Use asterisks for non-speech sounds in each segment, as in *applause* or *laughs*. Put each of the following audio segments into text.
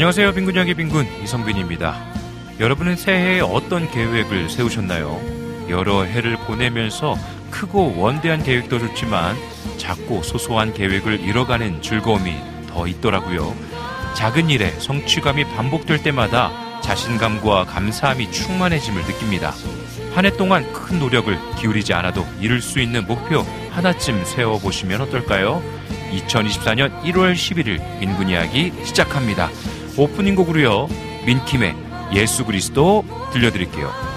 안녕하세요. 빈군 형의 빈군 이성빈입니다. 여러분은 새해에 어떤 계획을 세우셨나요? 여러 해를 보내면서 크고 원대한 계획도 좋지만 작고 소소한 계획을 이뤄가는 즐거움이 더 있더라고요. 작은 일에 성취감이 반복될 때마다 자신감과 감사함이 충만해짐을 느낍니다. 한 해 동안 큰 노력을 기울이지 않아도 이룰 수 있는 목표 하나쯤 세워보시면 어떨까요? 2024년 1월 11일 빈군 이야기 시작합니다. 오프닝 곡으로요. 민킴의 예수 그리스도 들려드릴게요.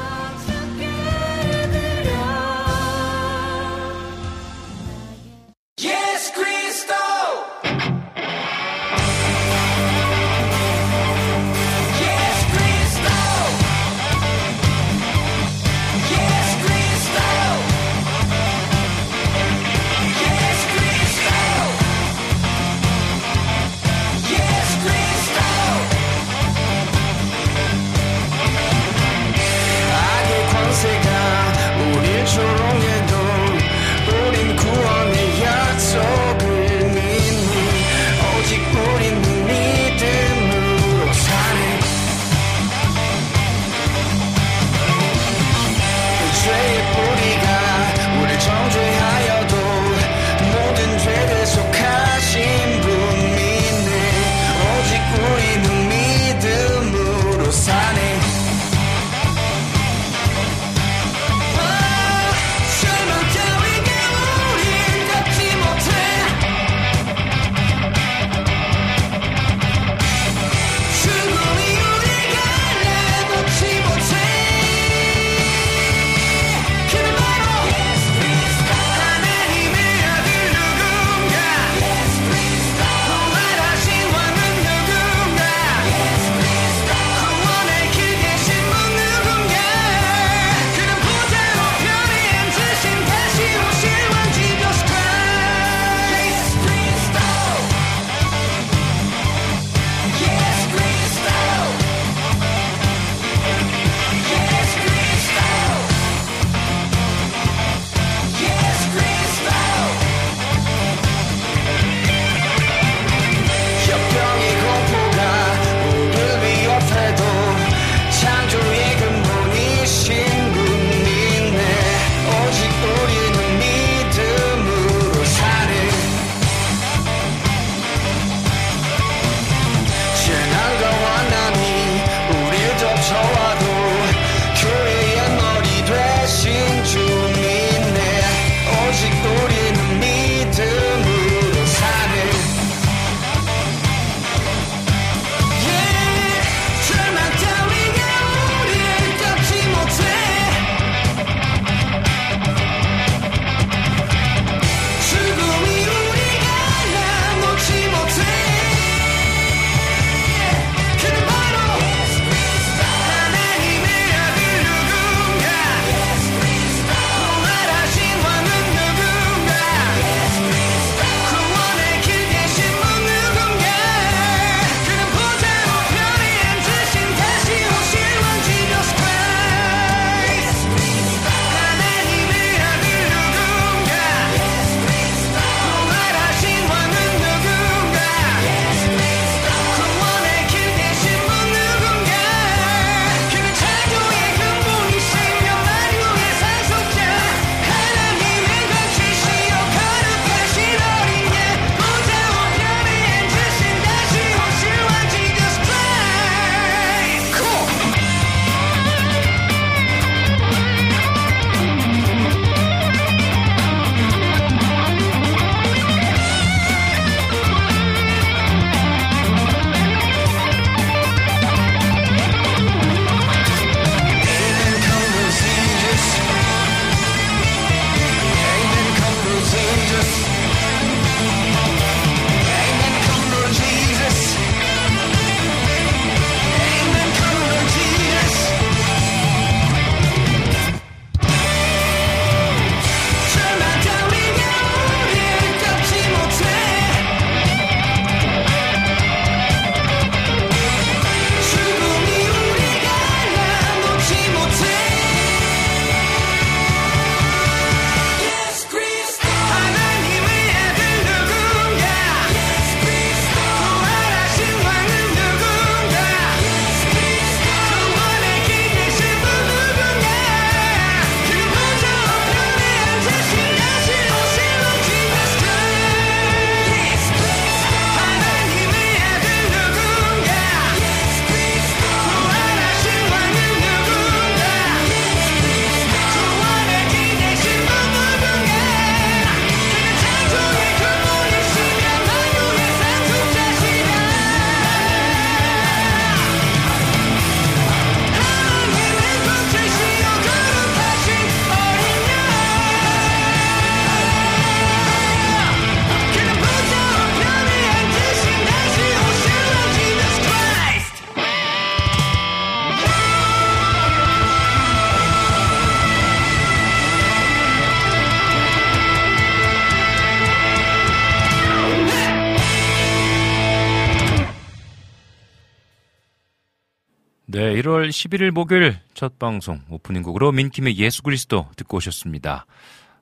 1월 11일 목요일 첫 방송 오프닝 곡으로 민킴의 예수 그리스도 듣고 오셨습니다.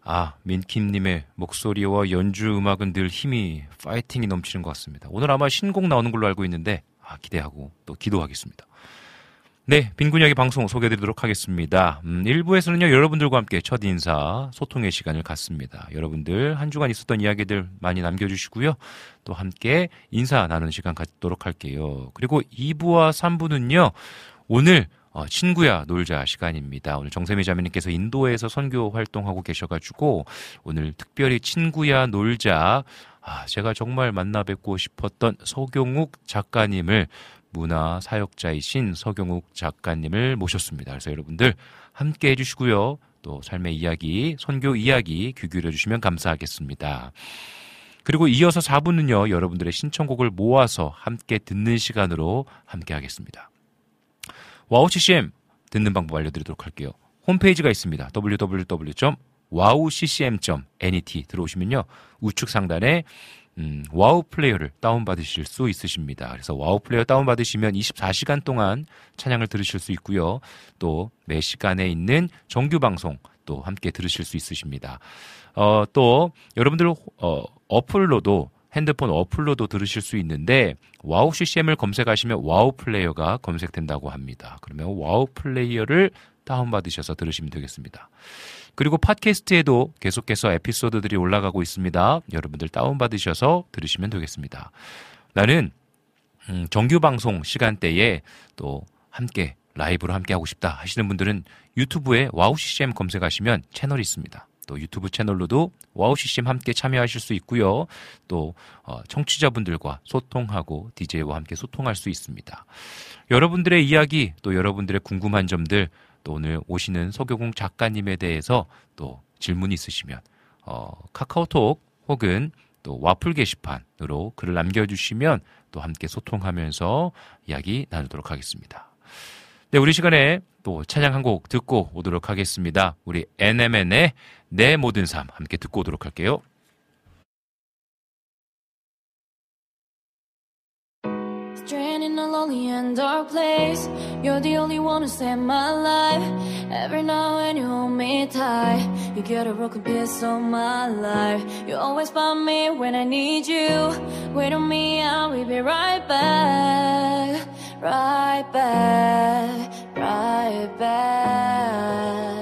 아, 민킴님의 목소리와 연주 음악은 늘 힘이, 파이팅이 넘치는 것 같습니다. 오늘 아마 신곡 나오는 걸로 알고 있는데, 아, 기대하고 또 기도하겠습니다. 네, 빈군이야기 방송 소개해드리도록 하겠습니다. 음, 1부에서는요, 여러분들과 함께 첫 인사, 소통의 시간을 갖습니다. 여러분들 한 주간 있었던 이야기들 많이 남겨주시고요. 또 함께 인사 나누는 시간 갖도록 할게요. 그리고 2부와 3부는요, 오늘 어, 친구야 놀자 시간입니다. 오늘 정세미 자매님께서 인도에서 선교 활동하고 계셔가지고 오늘 특별히 친구야 놀자 아, 제가 정말 만나 뵙고 싶었던 서경욱 작가님을 문화 사역자이신 서경욱 작가님을 모셨습니다. 그래서 여러분들 함께 해주시고요. 또 삶의 이야기, 선교 이야기 귀 기울여 주시면 감사하겠습니다. 그리고 이어서 4부는요, 여러분들의 신청곡을 모아서 함께 듣는 시간으로 함께 하겠습니다. 와우 CCM 듣는 방법 알려드리도록 할게요. 홈페이지가 있습니다. www.wowccm.net 들어오시면요. 우측 상단에 음, 와우 플레이어를 다운받으실 수 있으십니다. 그래서 와우 플레이어 다운받으시면 24시간 동안 찬양을 들으실 수 있고요. 또 매 시간에 있는 정규 방송 또 함께 들으실 수 있으십니다. 어, 또 여러분들 어, 어플로도 핸드폰 어플로도 들으실 수 있는데 와우 CCM을 검색하시면 와우 플레이어가 검색된다고 합니다. 그러면 와우 플레이어를 다운받으셔서 들으시면 되겠습니다. 그리고 팟캐스트에도 계속해서 에피소드들이 올라가고 있습니다. 여러분들 다운받으셔서 들으시면 되겠습니다. 나는 음, 정규 방송 시간대에 또 함께 라이브로 함께 하고 싶다 하시는 분들은 유튜브에 와우 CCM 검색하시면 채널이 있습니다. 또 유튜브 채널로도 와우 CCM 함께 참여하실 수 있고요. 또 어, 청취자분들과 소통하고 DJ와 함께 소통할 수 있습니다. 여러분들의 이야기 또 여러분들의 궁금한 점들 또 오늘 오시는 서교공 작가님에 대해서 또 질문 있으시면 어, 카카오톡 혹은 또 와플 게시판으로 글을 남겨주시면 또 함께 소통하면서 이야기 나누도록 하겠습니다. 네, 우리 시간에 또 찬양 한 곡 듣고 오도록 하겠습니다. 우리 NMN의 내 모든 삶 함께 듣고 오도록 할게요. Right back. Right back.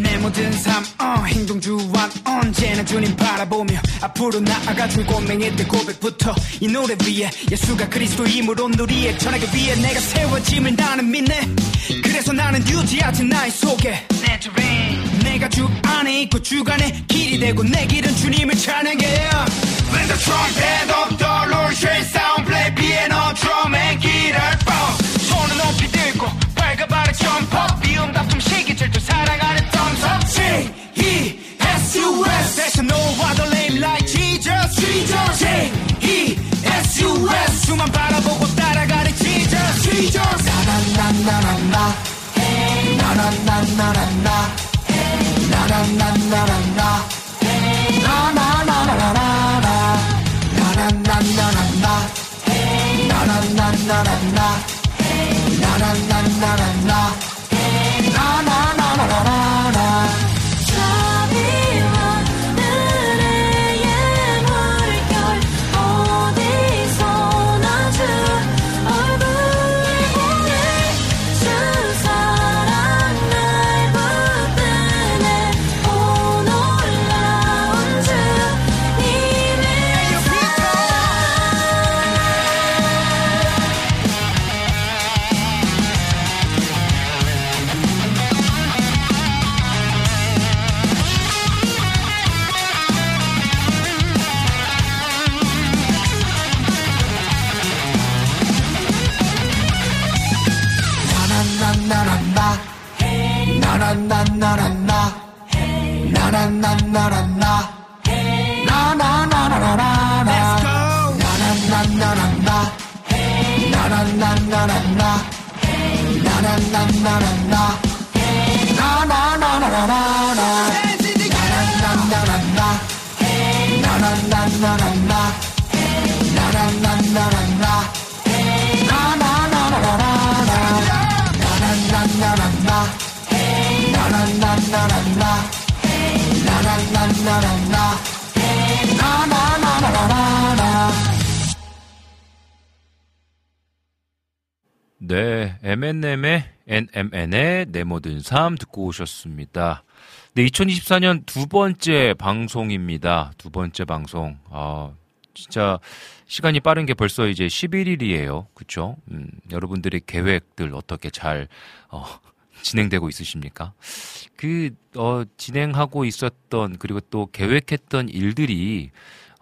내 모든 삶 어, 행동 주완 언제나 주님 바라보며 앞으로 나아가 줄 고맹했던 고백부터 이 노래 위에 예수가 그리스도임으로 누리에 전하기 위해 내가 세워짐을 나는 믿네. 그래서 나는 유지하지 나의 속에. 내 주인. 내가 주 안에 있고 주간에 길이 되고 내 길은 주님을 찬양해 When the trumpet of the US US 주만 바라보고 따라가는 Jesus Jesus 나나나나나나. 나나나나나나. 나나나나나나. 나나나나나나 나나나나나나 나나나나나나 나나나나나나. na na na. Hey. Na na na na na na. Let's go. Na na na na na na. Hey. Na na na na na na. Hey. Na na na na na na. 네, M&M의 NMN의 내 모든 삶 듣고 오셨습니다. 네, 2024년 두 번째 방송입니다. 두 번째 방송. 아, 진짜 시간이 빠른 게 벌써 이제 11일이에요. 그쵸? 음, 여러분들의 계획들 어떻게 잘, 어, *laughs* 진행되고 있으십니까? 그, 어, 진행하고 있었던, 그리고 또 계획했던 일들이,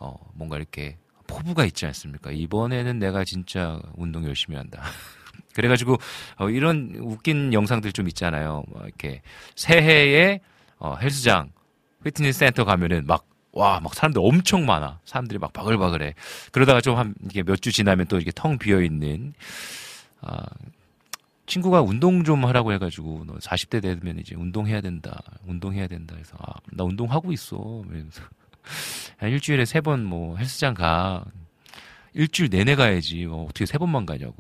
어, 뭔가 이렇게 포부가 있지 않습니까? 이번에는 내가 진짜 운동 열심히 한다. *laughs* 그래가지고 어, 이런 웃긴 영상들 좀 있잖아요. 뭐 이렇게 새해에 어, 헬스장, 피트니스 센터 가면은 막 와, 막 사람들 엄청 많아. 사람들이 막 바글바글해. 그러다가 좀 한, 이게 몇 주 지나면 또 이렇게 텅 비어 있는, 아, 친구가 운동 좀 하라고 해가지고, 너 40대 되면 이제 운동해야 된다. 운동해야 된다. 해서, 아, 나 운동하고 있어. 이러면서. 한 일주일에 세 번 뭐 헬스장 가. 일주일 내내 가야지. 어, 어떻게 세 번만 가냐고.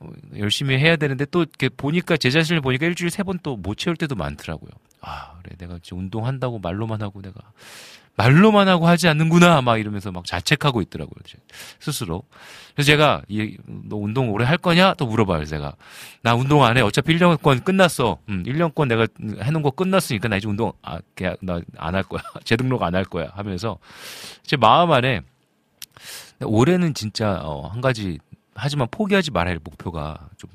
어, 열심히 해야 되는데 또 이렇게 보니까 제 자신을 보니까 일주일에 세번 또 못 채울 때도 많더라고요. 아, 그래. 내가 진짜 운동한다고 말로만 하고 내가 말로만 하고 하지 않는구나. 막 이러면서 막 자책하고 있더라고요. 제 스스로. 그래서 제가 이, 너 운동 오래 할 거냐? 또 물어봐요. 제가. 나 운동 안 해. 어차피 1년권 끝났어. 음, 1년권 내가 해놓은 거 끝났으니까 나 이제 운동, 아, 그냥 나안 할 거야. *laughs* 재등록 안 할 거야. 하면서 제 마음 안에 올해는 진짜 어, 한 가지 하지만 포기하지 말아야 할 목표가 좀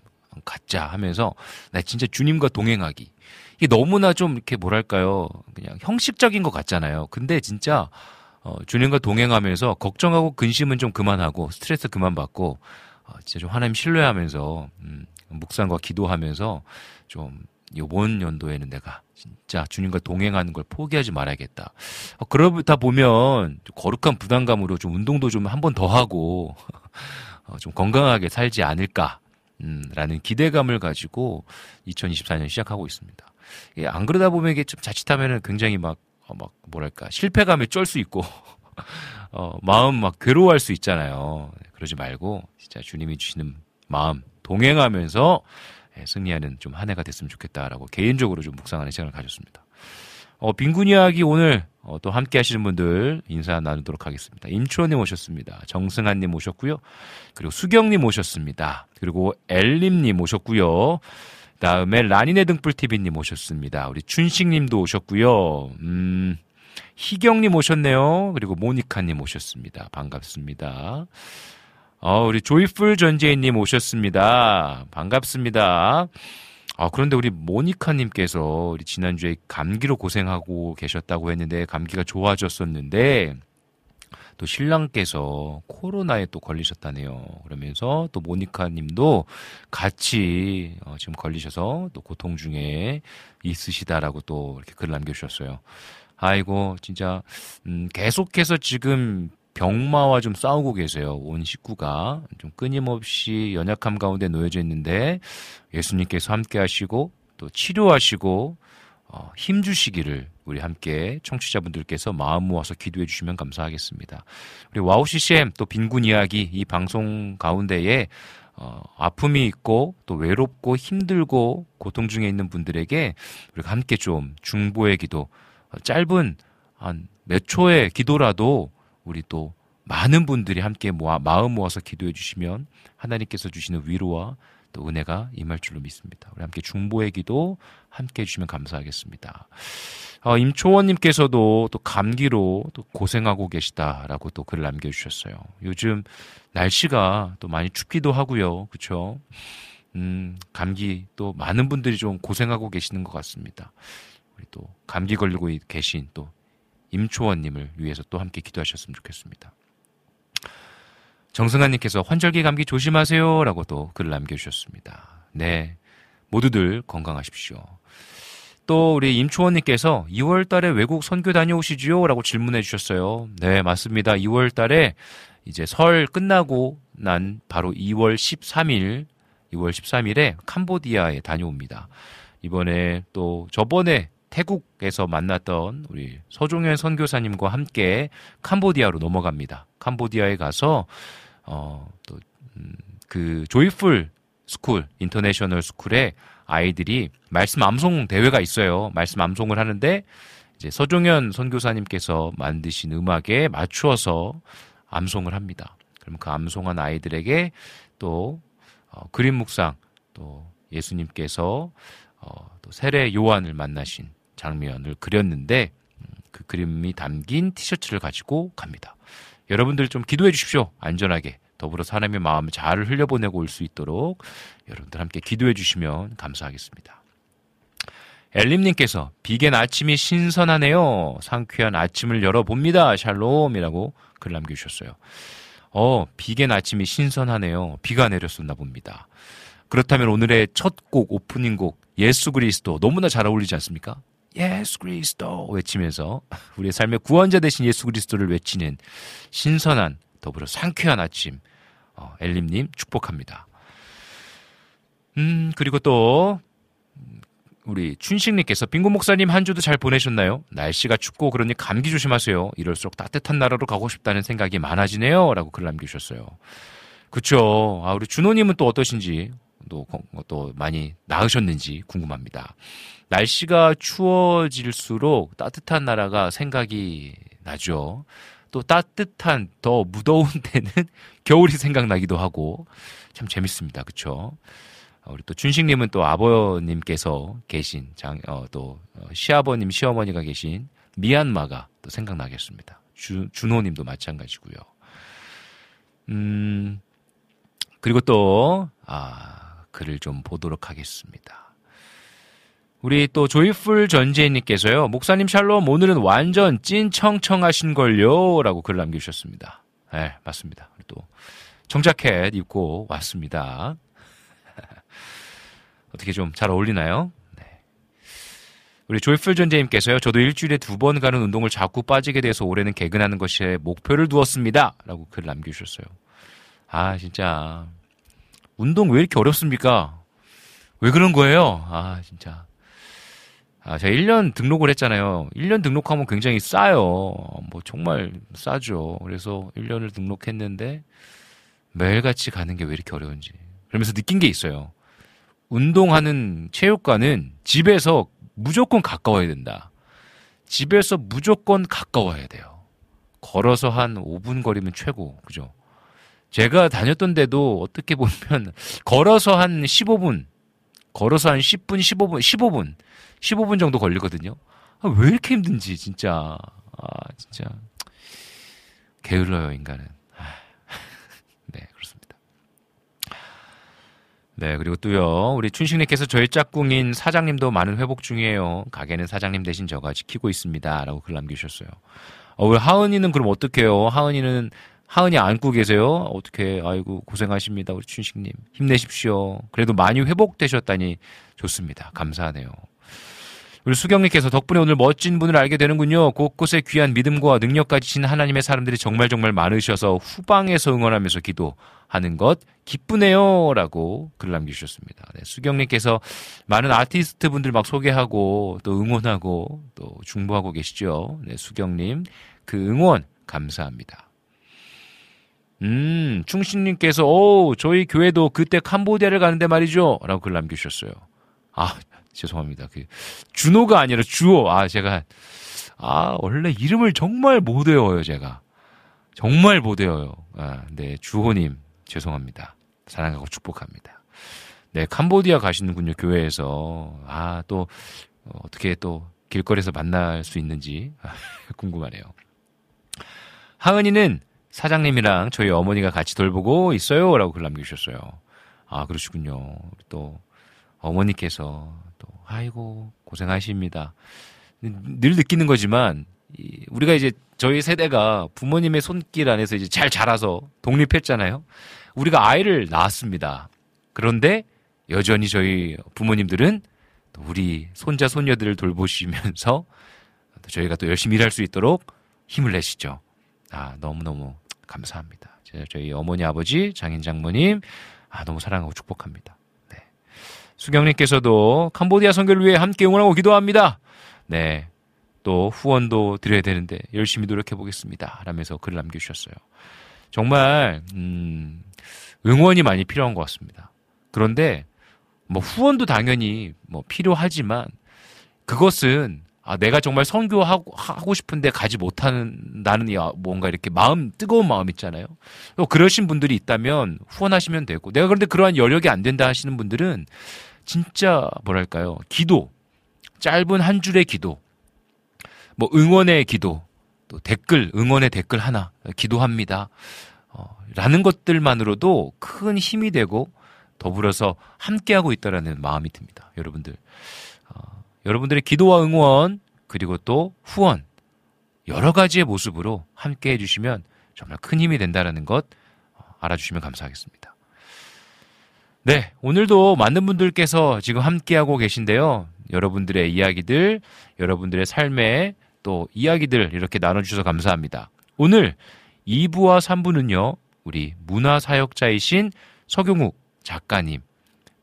갖자 하면서 나 진짜 주님과 동행하기. 이게 너무나 좀 이렇게 뭐랄까요. 그냥 형식적인 것 같잖아요. 근데 진짜 어, 주님과 동행하면서 걱정하고 근심은 좀 그만하고 스트레스 그만 받고 어, 진짜 좀 하나님 신뢰하면서 음, 묵상과 기도하면서 좀 요번 연도에는 내가 진짜 주님과 동행하는 걸 포기하지 말아야겠다. 어, 그러다 보면 좀 거룩한 부담감으로 좀 운동도 좀 한 번 더 하고 어, 좀 건강하게 살지 않을까. 음, 라는 기대감을 가지고 2024년 시작하고 있습니다. 예, 안 그러다 보면 이게 좀 자칫하면은 굉장히 막, 어, 막, 뭐랄까, 실패감에 쩔 수 있고, *laughs* 어, 마음 막 괴로워할 수 있잖아요. 그러지 말고, 진짜 주님이 주시는 마음, 동행하면서 예, 승리하는 좀 한 해가 됐으면 좋겠다라고 개인적으로 좀 묵상하는 시간을 가졌습니다. 어, 빈군 이야기 오늘 어, 또 함께 하시는 분들 인사 나누도록 하겠습니다. 임초원님 오셨습니다. 정승한님 오셨고요. 그리고 수경님 오셨습니다. 그리고 엘림님 오셨고요. 다음에 라니네 등불TV님 오셨습니다. 우리 춘식님도 오셨고요. 음, 희경님 오셨네요. 그리고 모니카님 오셨습니다. 반갑습니다. 어, 우리 조이풀 전재인님 오셨습니다. 반갑습니다. 아, 그런데 우리 모니카님께서 우리 지난주에 감기로 고생하고 계셨다고 했는데 감기가 좋아졌었는데 또 신랑께서 코로나에 또 걸리셨다네요. 그러면서 또 모니카 님도 같이 어, 지금 걸리셔서 또 고통 중에 있으시다라고 또 이렇게 글 남겨주셨어요. 아이고, 진짜, 음, 계속해서 지금 병마와 좀 싸우고 계세요. 온 식구가. 좀 끊임없이 연약함 가운데 놓여져 있는데 예수님께서 함께 하시고 또 치료하시고 어, 힘 주시기를 우리 함께 청취자분들께서 마음 모아서 기도해 주시면 감사하겠습니다. 우리 와우 CCM 또 빈군 이야기 이 방송 가운데에 어, 아픔이 있고 또 외롭고 힘들고 고통 중에 있는 분들에게 우리가 함께 좀 중보의 기도 어, 짧은 한 몇 초의 기도라도 우리 또 많은 분들이 함께 모아 마음 모아서 기도해 주시면 하나님께서 주시는 위로와 또 은혜가 임할 줄로 믿습니다. 우리 함께 중보의 기도 함께 해주시면 감사하겠습니다. 어, 임초원님께서도 또 감기로 또 고생하고 계시다라고 또 글을 남겨주셨어요. 요즘 날씨가 또 많이 춥기도 하고요. 그쵸? 음, 감기 또 많은 분들이 좀 고생하고 계시는 것 같습니다. 우리 또 감기 걸리고 계신 또 임초원님을 위해서 또 함께 기도하셨으면 좋겠습니다. 정승환님께서 환절기 감기 조심하세요. 라고 또 글을 남겨주셨습니다. 네. 모두들 건강하십시오. 또 우리 임초원님께서 2월 달에 외국 선교 다녀오시지요? 라고 질문해 주셨어요. 네, 맞습니다. 2월 달에 이제 설 끝나고 난 바로 2월 13일, 2월 13일에 캄보디아에 다녀옵니다. 이번에 또 저번에 태국에서 만났던 우리 서종현 선교사님과 함께 캄보디아로 넘어갑니다. 캄보디아에 가서 어 또그 음, Joyful School International School에 아이들이 말씀 암송 대회가 있어요. 말씀 암송을 하는데 이제 서종현 선교사님께서 만드신 음악에 맞추어서 암송을 합니다. 그러면 그 암송한 아이들에게 또 어, 그림 묵상 또 예수님께서 어, 또 세례 요한을 만나신 장면을 그렸는데 음, 그 그림이 담긴 티셔츠를 가지고 갑니다. 여러분들 좀 기도해 주십시오. 안전하게 더불어 사람의 마음을 잘 흘려보내고 올 수 있도록 여러분들 함께 기도해 주시면 감사하겠습니다. 엘림님께서 비겐 아침이 신선하네요. 상쾌한 아침을 열어봅니다. 샬롬이라고 글 남겨주셨어요. 어, 비겐 아침이 신선하네요. 비가 내렸었나 봅니다. 그렇다면 오늘의 첫 곡, 오프닝 곡, 예수 그리스도 너무나 잘 어울리지 않습니까? 예수 그리스도 외치면서 우리의 삶의 구원자 되신 예수 그리스도를 외치는 신선한 더불어 상쾌한 아침 어, 엘림님 축복합니다. 음 그리고 또 우리 춘식님께서 빙고 목사님 한 주도 잘 보내셨나요? 날씨가 춥고 그러니 감기 조심하세요. 이럴수록 따뜻한 나라로 가고 싶다는 생각이 많아지네요. 라고 글 남겨주셨어요. 그쵸. 아, 우리 준호님은 또 어떠신지, 또, 또 많이 나으셨는지 궁금합니다. 날씨가 추워질수록 따뜻한 나라가 생각이 나죠. 또 따뜻한 더 무더운 *laughs* 때는 겨울이 생각나기도 하고 참 재밌습니다. 어, 우리 또 준식님은 또 아버님께서 계신 장, 어, 또 어, 시아버님, 시어머니가 계신 미얀마가 또 생각나겠습니다. 주, 준호님도 마찬가지고요. 음, 그리고 또, 아, 글을 좀 보도록 하겠습니다. 우리 또 조이풀 전재님께서요. 목사님 샬롬 오늘은 완전 찐 청청하신 걸요. 라고 글 남겨주셨습니다. 네, 맞습니다. 우리 또 청자켓 입고 왔습니다. *laughs* 어떻게 좀 잘 어울리나요? 네. 우리 조이풀 전재님께서요. 저도 일주일에 두 번 가는 운동을 자꾸 빠지게 돼서 올해는 개근하는 것이 목표를 두었습니다. 라고 글 남겨주셨어요. 아, 진짜. 운동 왜 이렇게 어렵습니까? 왜 그런 거예요? 아, 진짜. 아, 제가 1년 등록을 했잖아요. 1년 등록하면 굉장히 싸요. 뭐 정말 싸죠. 그래서 1년을 등록했는데 매일같이 가는 게 왜 이렇게 어려운지. 그러면서 느낀 게 있어요. 운동하는 체육관은 집에서 무조건 가까워야 된다. 집에서 무조건 가까워야 돼요. 걸어서 한 5분 거리면 최고. 그죠? 제가 다녔던 데도 어떻게 보면 *laughs* 걸어서 한 15분, 걸어서 한 10분, 15분, 15분 15분 정도 걸리거든요. 아, 왜 이렇게 힘든지 진짜 아 진짜 게을러요 인간은. 아, *laughs* 네 그렇습니다. 네 그리고 또요 우리 춘식님께서 저희 짝꿍인 사장님도 많은 회복 중이에요. 가게는 사장님 대신 저가 지키고 있습니다 라고 글 남기셨어요. 어, 왜 하은이는 그럼 어떡해요? 하은이는 하은이 안고 계세요? 어떻게 아이고 고생하십니다 우리 춘식님 힘내십시오. 그래도 많이 회복되셨다니 좋습니다. 감사하네요. 우리 수경님께서 덕분에 오늘 멋진 분을 알게 되는군요. 곳곳에 귀한 믿음과 능력까지 진 하나님의 사람들이 정말 정말 많으셔서 후방에서 응원하면서 기도하는 것 기쁘네요. 라고 글 남겨주셨습니다. 네, 수경님께서 많은 아티스트 분들 막 소개하고 또 응원하고 또 중보하고 계시죠. 네, 수경님. 그 응원 감사합니다. 음, 충신님께서, 오, 저희 교회도 그때 캄보디아를 가는데 말이죠. 라고 글 남겨주셨어요. 아, 죄송합니다. 그, 준호가 아니라 주호. 아, 제가, 아, 원래 이름을 정말 못 외워요, 제가. 정말 못 외워요. 아, 네, 주호님, 죄송합니다. 사랑하고 축복합니다. 네, 캄보디아 가시는군요, 교회에서. 아, 또, 어, 어떻게 또 길거리에서 만날 수 있는지 *laughs* 궁금하네요. 하은이는 사장님이랑 저희 어머니가 같이 돌보고 있어요. 라고 글 남겨주셨어요. 아, 그러시군요. 또, 어머니께서 또, 아이고, 고생하십니다. 늘 느끼는 거지만, 이, 우리가 이제 저희 세대가 부모님의 손길 안에서 이제 잘 자라서 독립했잖아요. 우리가 아이를 낳았습니다. 그런데 여전히 저희 부모님들은 또 우리 손자, 손녀들을 돌보시면서 또 저희가 또 열심히 일할 수 있도록 힘을 내시죠. 아, 너무너무 감사합니다. 제- 저희 어머니, 아버지, 장인, 장모님, 아, 너무 사랑하고 축복합니다. 네. 수경님께서도 캄보디아 선교를 위해 함께 응원하고 기도합니다. 네. 또 후원도 드려야 되는데 열심히 노력해 보겠습니다. 라면서 글을 남겨주셨어요. 정말, 음, 응원이 많이 필요한 것 같습니다. 그런데 뭐 후원도 당연히 뭐 필요하지만 그것은 아, 내가 정말 선교하고 하고 싶은데 가지 못하는 나는 야, 뭔가 이렇게 마음 뜨거운 마음 있잖아요. 또 그러신 분들이 있다면 후원하시면 되고 내가 그런데 그러한 여력이 안 된다 하시는 분들은 진짜 뭐랄까요 기도 짧은 한 줄의 기도 뭐 응원의 기도 또 댓글 응원의 댓글 하나 기도합니다. 어, 라는 것들만으로도 큰 힘이 되고 더불어서 함께하고 있다라는 마음이 듭니다. 여러분들. 어, 여러분들의 기도와 응원, 그리고 또 후원, 여러 가지의 모습으로 함께 해주시면 정말 큰 힘이 된다라는 것 어, 알아주시면 감사하겠습니다. 네, 오늘도 많은 분들께서 지금 함께하고 계신데요. 여러분들의 이야기들, 여러분들의 삶의 또 이야기들 이렇게 나눠주셔서 감사합니다. 오늘 2부와 3부는요, 우리 문화사역자이신 서경욱 작가님,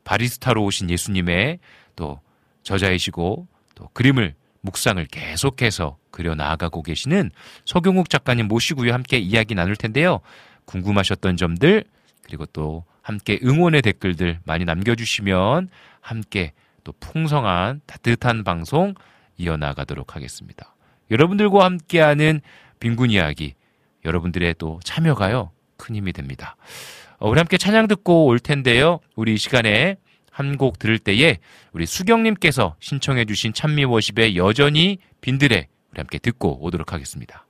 바리스타로 오신 예수님의 또 저자이시고 또 그림을 묵상을 계속해서 그려 나아가고 계시는 서경욱 작가님 모시고요 함께 이야기 나눌 텐데요. 궁금하셨던 점들 그리고 또 함께 응원의 댓글들 많이 남겨주시면 함께 또 풍성한 따뜻한 방송 이어나가도록 하겠습니다. 여러분들과 함께하는 빈군 이야기 여러분들의 또 참여가요 큰 힘이 됩니다. 어, 우리 함께 찬양 듣고 올 텐데요. 우리 이 시간에 한 곡 들을 때에 우리 수경님께서 신청해 주신 찬미 워십의 여전히 빈들에 우리 함께 듣고 오도록 하겠습니다.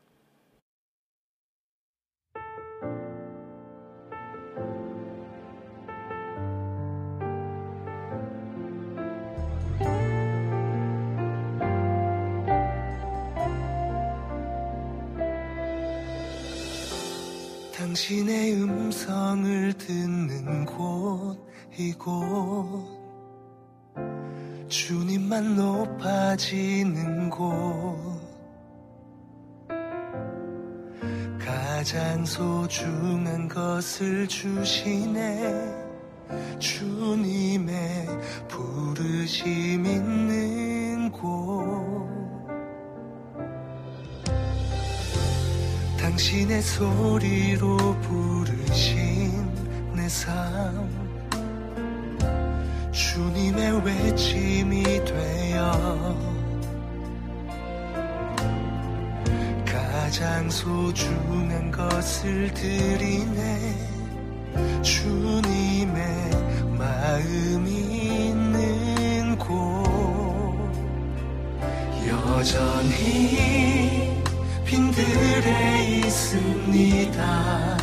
당신의 음성을 듣는 곳 이곳. 주님만 높아지는 곳. 가장 소중한 것을 주시네. 주님의 부르심 있는 곳. 당신의 소리로 부르신 내 삶 주님의 외침이 되어 가장 소중한 것을 드리네. 주님의 마음이 있는 곳. 여전히 빈들에 있습니다.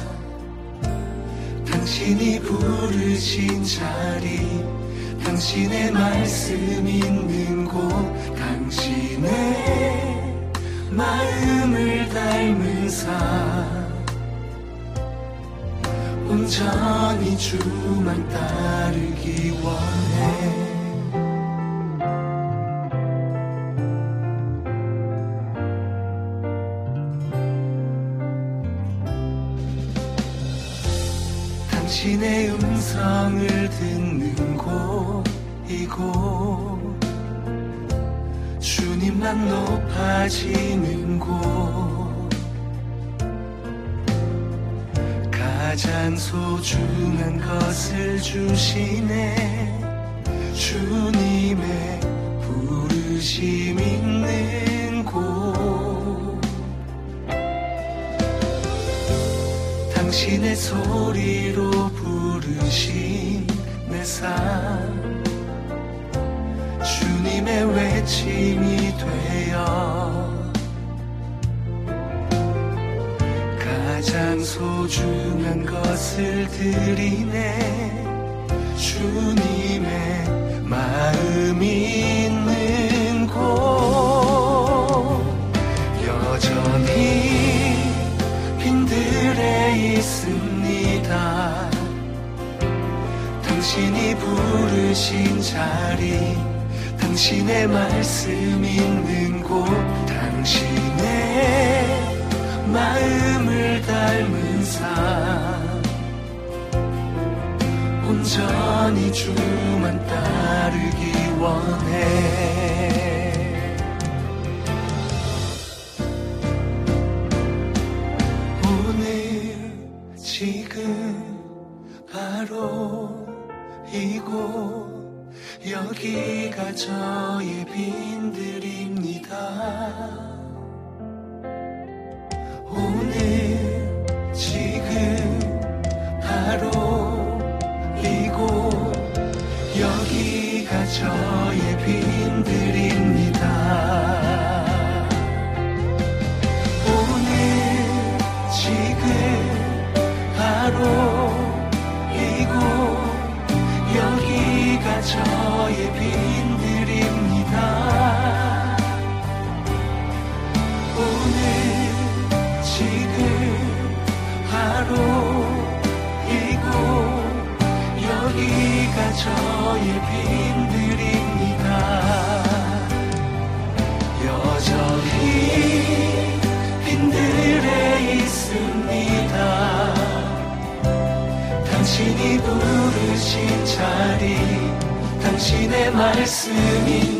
당신이 부르신 자리, 당신의 말씀 있는 곳, 당신의 마음을 닮은 삶. 온전히 주만 따르기 원해. 높아지는 곳. 가장 소중한 것을 주시네. 주님의 부르심 있는 곳. 당신의 소리로 부르신 내 삶. 주님의 외침이 소중한 것을 드리네. 주님의 마음 있는 곳. 여전히 빈들에 있습니다. 당신이 부르신 자리 당신의 말씀 있는 곳 당신의 마음을 닮은 온전히 주만 따르기 원해. 오늘 지금 바로 이곳 여기가 저의 빈 자리 당신의 말씀 있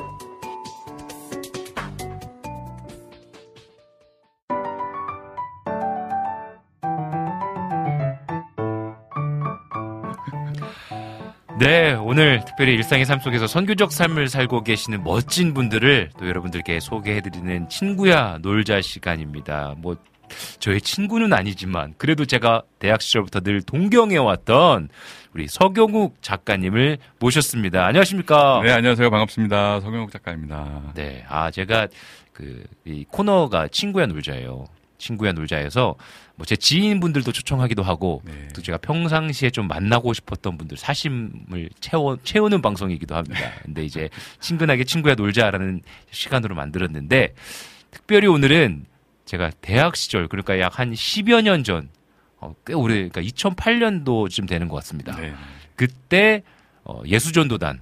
네, 오늘 특별히 일상의 삶 속에서 선교적 삶을 살고 계시는 멋진 분들을 또 여러분들께 소개해드리는 친구야 놀자 시간입니다. 뭐, 저의 친구는 아니지만, 그래도 제가 대학 시절부터 늘 동경해 왔던 우리 서경욱 작가님을 모셨습니다. 안녕하십니까? 네, 안녕하세요. 반갑습니다. 서경욱 작가입니다. 네, 아, 제가 그, 이 코너가 친구야 놀자예요. 친구야 놀자에서 뭐 제 지인분들도 초청하기도 하고 네. 또 제가 평상시에 좀 만나고 싶었던 분들 사심을 채워 채우는 방송이기도 합니다. 근데 이제 친근하게 친구야 놀자라는 시간으로 만들었는데 특별히 오늘은 제가 대학 시절 그러니까 약 한 10여 년 전, 어, 꽤 오래, 그러니까 2008년도쯤 되는 것 같습니다. 네. 그때 어, 예수전도단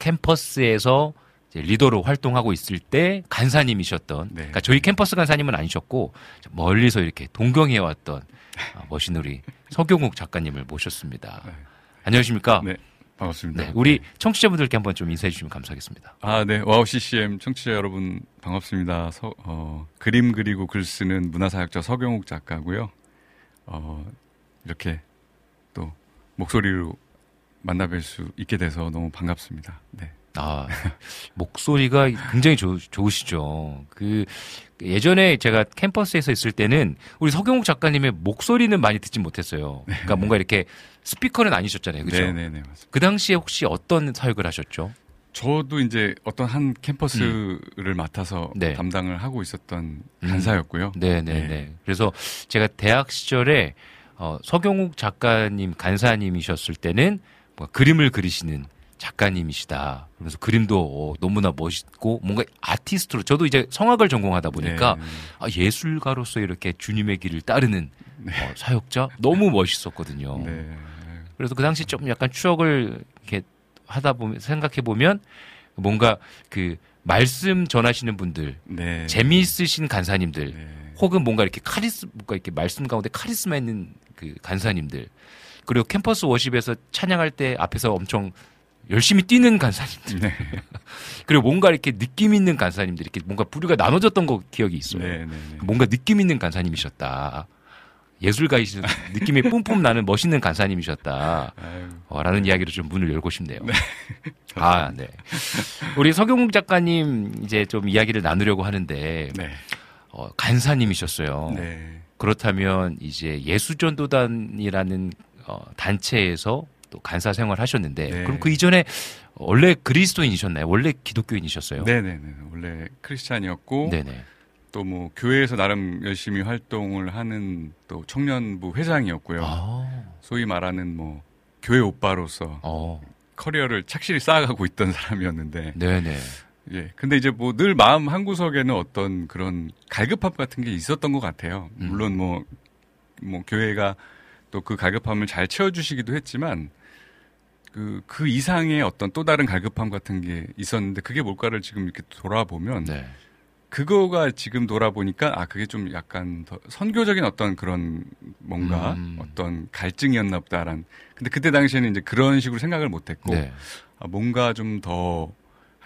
캠퍼스에서 리더로 활동하고 있을 때 간사님이셨던, 네. 그러니까 저희 캠퍼스 간사님은 아니셨고 멀리서 이렇게 동경해 왔던 어, 멋진 우리 서경욱 작가님을 모셨습니다. 네. 안녕하십니까? 네, 반갑습니다. 네, 우리 청취자분들께 한번 좀 인사해 주시면 감사하겠습니다. 아, 네. 와우 CCM 청취자 여러분 반갑습니다. 서, 어, 그림 그리고 글 쓰는 문화사역자 석용욱 작가고요. 어, 이렇게 또 목소리로 만나뵐 수 있게 돼서 너무 반갑습니다. 네. 아, 목소리가 굉장히 좋, 좋으시죠. 그, 예전에 제가 캠퍼스에서 있을 때는 우리 석용욱 작가님의 목소리는 많이 듣지 못했어요. 그러니까 뭔가 이렇게 스피커는 아니셨잖아요. 그죠? 네, 네, 네. 맞습니다. 그 당시에 혹시 어떤 사역을 하셨죠? 저도 이제 어떤 한 캠퍼스를 맡아서 네. 담당을 하고 있었던 음. 간사였고요. 네네네. 네. 그래서 제가 대학 시절에 어, 서경욱 작가님 간사님이셨을 때는 뭐 그림을 그리시는 작가님이시다. 그래서 그림도 어, 너무나 멋있고 뭔가 아티스트로 저도 이제 성악을 전공하다 보니까 네. 아, 예술가로서 이렇게 주님의 길을 따르는 어, 사역자 너무 멋있었거든요. 네. 그래서 그 당시 좀 약간 추억을 이렇게 하다 보면 생각해 보면 뭔가 그 말씀 전하시는 분들 네. 재미있으신 간사님들 네. 혹은 뭔가 이렇게 카리스 뭔가 이렇게 말씀 가운데 카리스마 있는 그 간사님들 그리고 캠퍼스 워십에서 찬양할 때 앞에서 엄청 열심히 뛰는 간사님들 네. *laughs* 그리고 뭔가 이렇게 느낌 있는 간사님들 이렇게 뭔가 부류가 나눠졌던 거 기억이 있어요. 네, 네, 네. 뭔가 느낌 있는 간사님이셨다. 예술가이신 *laughs* 느낌이 뿜뿜 나는 멋있는 간사님이셨다. 어, 라는 이야기로 좀 문을 열고 싶네요. *laughs* 아, 네. 우리 서경욱 작가님 이제 좀 이야기를 나누려고 하는데 네. 어, 간사님이셨어요. 네. 그렇다면 이제 예수전도단이라는 어, 단체에서 또 간사 생활 하셨는데 네. 그럼 그 이전에 원래 그리스도인이셨나요? 원래 기독교인이셨어요? 네네네. 원래 크리스찬이었고 네네. 또뭐 교회에서 나름 열심히 활동을 하는 또 청년부 회장이었고요. 아, 소위 말하는 뭐 교회 오빠로서 어, 커리어를 착실히 쌓아가고 있던 사람이었는데 네네. 예. 근데 이제 뭐 늘 마음 한 구석에는 어떤 그런 갈급함 같은 게 있었던 것 같아요. 음. 물론 뭐, 뭐 교회가 또 그 갈급함을 잘 채워주시기도 했지만 그, 그 이상의 어떤 또 다른 갈급함 같은 게 있었는데 그게 뭘까를 지금 이렇게 돌아보면 네. 그거가 지금 돌아보니까 아 그게 좀 약간 더 선교적인 어떤 그런 뭔가 음. 어떤 갈증이었나 보다란 근데 그때 당시에는 이제 그런 식으로 생각을 못했고 네. 아, 뭔가 좀 더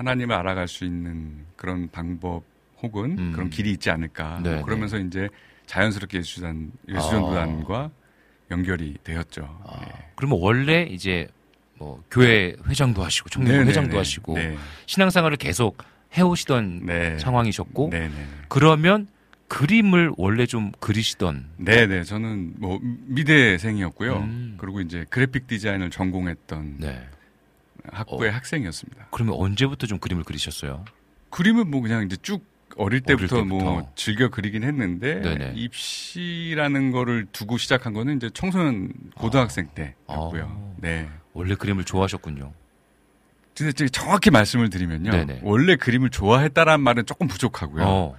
하나님을 알아갈 수 있는 그런 방법 혹은 음. 그런 길이 있지 않을까 네, 뭐 그러면서 이제 자연스럽게 예수전 예수전도단과 연결이 되었죠. 아, 예. 그러면 원래 이제 뭐 교회 회장도 하시고 청년 네네네. 회장도 하시고 네. 신앙생활을 계속 해오시던 네. 상황이셨고 네네. 그러면 그림을 원래 좀 그리시던 네네. 저는 뭐 미대생이었고요. 음. 그리고 이제 그래픽 디자인을 전공했던 네. 학부의 어. 학생이었습니다. 그러면 언제부터 좀 그림을 그리셨어요? 그림은 뭐 그냥 이제 쭉 어릴 때부터, 어릴 뭐 때부터. 즐겨 그리긴 했는데 네네. 입시라는 거를 두고 시작한 거는 이제 청소년 고등학생 때였고요. 아. 네. 원래 그림을 좋아하셨군요. 근데 정확히 말씀을 드리면요. 네네. 원래 그림을 좋아했다라는 말은 조금 부족하고요. 어.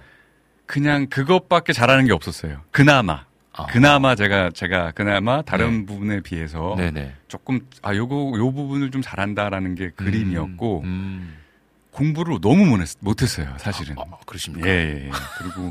그냥 그것밖에 잘하는 게 없었어요. 그나마. 아. 그나마 제가 제가 그나마 다른 부분에 비해서 네네. 조금 아 요거 요 부분을 좀 잘한다라는 게 그림이었고 음. 공부를 너무 못했, 못했어요 사실은 아, 그러십니까? 예, 예, 예. 그리고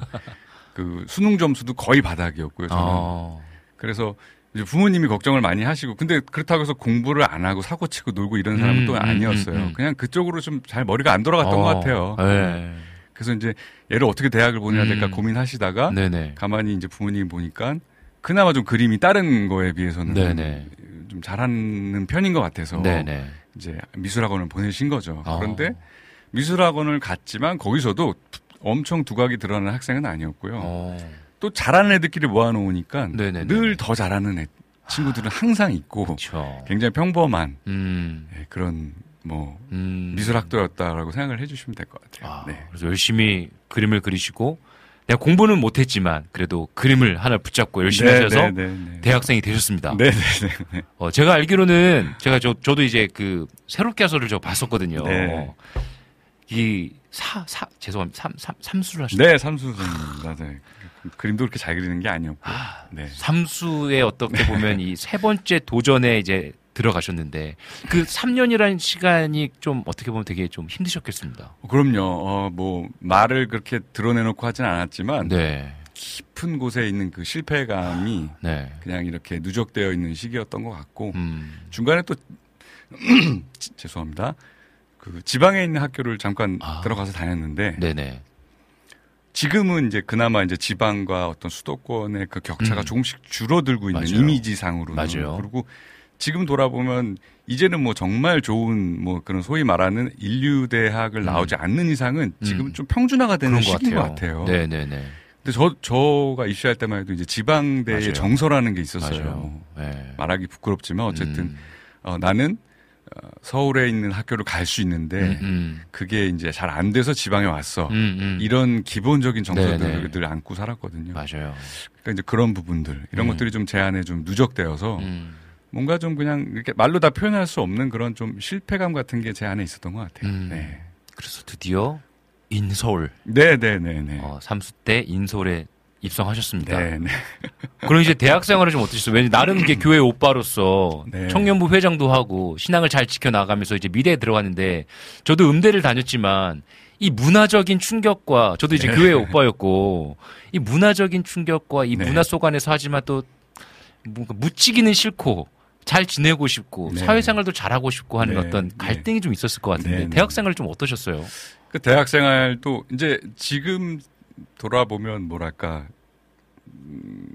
그 수능 점수도 거의 바닥이었고요 저는 아. 그래서 이제 부모님이 걱정을 많이 하시고 근데 그렇다고 해서 공부를 안 하고 사고 치고 놀고 이런 사람은 음, 또 음, 아니었어요 음, 음. 그냥 그쪽으로 좀 잘 머리가 안 돌아갔던 어. 것 같아요 네. 그래서 이제 얘를 어떻게 대학을 보내야 될까 음. 고민하시다가 네네. 가만히 이제 부모님이 보니까 그나마 좀 그림이 다른 거에 비해서는 네네. 좀 잘하는 편인 것 같아서 네네. 이제 미술학원을 보내신 거죠. 어. 그런데 미술학원을 갔지만 거기서도 엄청 두각이 드러나는 학생은 아니었고요. 어. 또 잘하는 애들끼리 모아놓으니까. 늘 더 잘하는 애, 친구들은 항상 있고 그렇죠. 굉장히 평범한 음. 예, 그런 뭐 음. 미술학도였다라고 생각을 해주시면 될 것 같아요. 아, 네. 그래서 열심히 그림을 그리시고 내가 공부는 못했지만 그래도 그림을 하나 붙잡고 열심히 네, 하셔서 네, 네, 네. 대학생이 되셨습니다. 네, 네, 네, 네. 어, 제가 알기로는 제가 저 저도 이제 그 새롭게 하서를 저 봤었거든요. 네. 이사 사 죄송합니다. 삼, 삼 삼수를 하셨죠. 네, 삼수. 네. 그- 그림도 그렇게 잘 그리는 게 아니었고. 네. 삼수에 어떻게 *laughs* 보면 이 세 번째 도전에 이제 들어가셨는데 그 3년이라는 시간이 좀 어떻게 보면 되게 좀 힘드셨겠습니다. 그럼요. 어, 뭐 말을 그렇게 드러내놓고 하진 않았지만 네. 깊은 곳에 있는 그 실패감이 네. 그냥 이렇게 누적되어 있는 시기였던 것 같고 음. 중간에 또 *clears throat* 지- 죄송합니다. 그 지방에 있는 학교를 잠깐 아. 들어가서 다녔는데 네네. 지금은 이제 그나마 이제 지방과 어떤 수도권의 그 격차가 음. 조금씩 줄어들고 있는 맞아요. 이미지상으로는 맞아요. 그리고 지금 돌아보면 이제는 뭐 정말 좋은 뭐 그런 소위 말하는 인류 대학을 음. 나오지 않는 이상은 지금 음. 은좀 평준화가 되는 그런 것 시기인 같아요. 것 같아요. 네 네 네. 근데 저 저가 입시할 때만 해도 이제 지방대의 맞아요. 정서라는 게 있었어요. 네. 말하기 부끄럽지만 어쨌든 음. 어, 나는 어, 서울에 있는 학교를 갈 수 있는데 음, 음. 그게 이제 잘 안 돼서 지방에 왔어. 음, 음. 이런 기본적인 정서들을 네네. 늘 안고 살았거든요. 맞아요. 그러니까 이제 그런 부분들 이런 음. 것들이 좀 제 안에 좀 누적되어서 음. 뭔가 좀 그냥 이렇게 말로 다 표현할 수 없는 그런 좀 실패감 같은 게 제 안에 있었던 것 같아요. 음. 네. 그래서 드디어 인서울 네, 네, 네, 네. 어, 삼수 때 인서울에 입성하셨습니다. 네, 네. *laughs* 그럼 이제 대학 생활을 좀 어떠셨어요? 왠지 나름 이게 교회 오빠로서 네. 청년부 회장도 하고 신앙을 잘 지켜나가면서 이제 미대에 들어갔는데 저도 음대를 다녔지만 이 문화적인 충격과 저도 이제 네. 교회 오빠였고 이 문화적인 충격과 이 네. 문화 속 안에서 하지만 또 뭔가 묻히기는 싫고 잘 지내고 싶고 네. 사회생활도 잘하고 싶고 하는 네. 어떤 네. 갈등이 좀 있었을 것 같은데 네, 네. 대학 생활 좀 어떠셨어요? 그 대학 생활도 이제 지금 돌아보면 뭐랄까 음,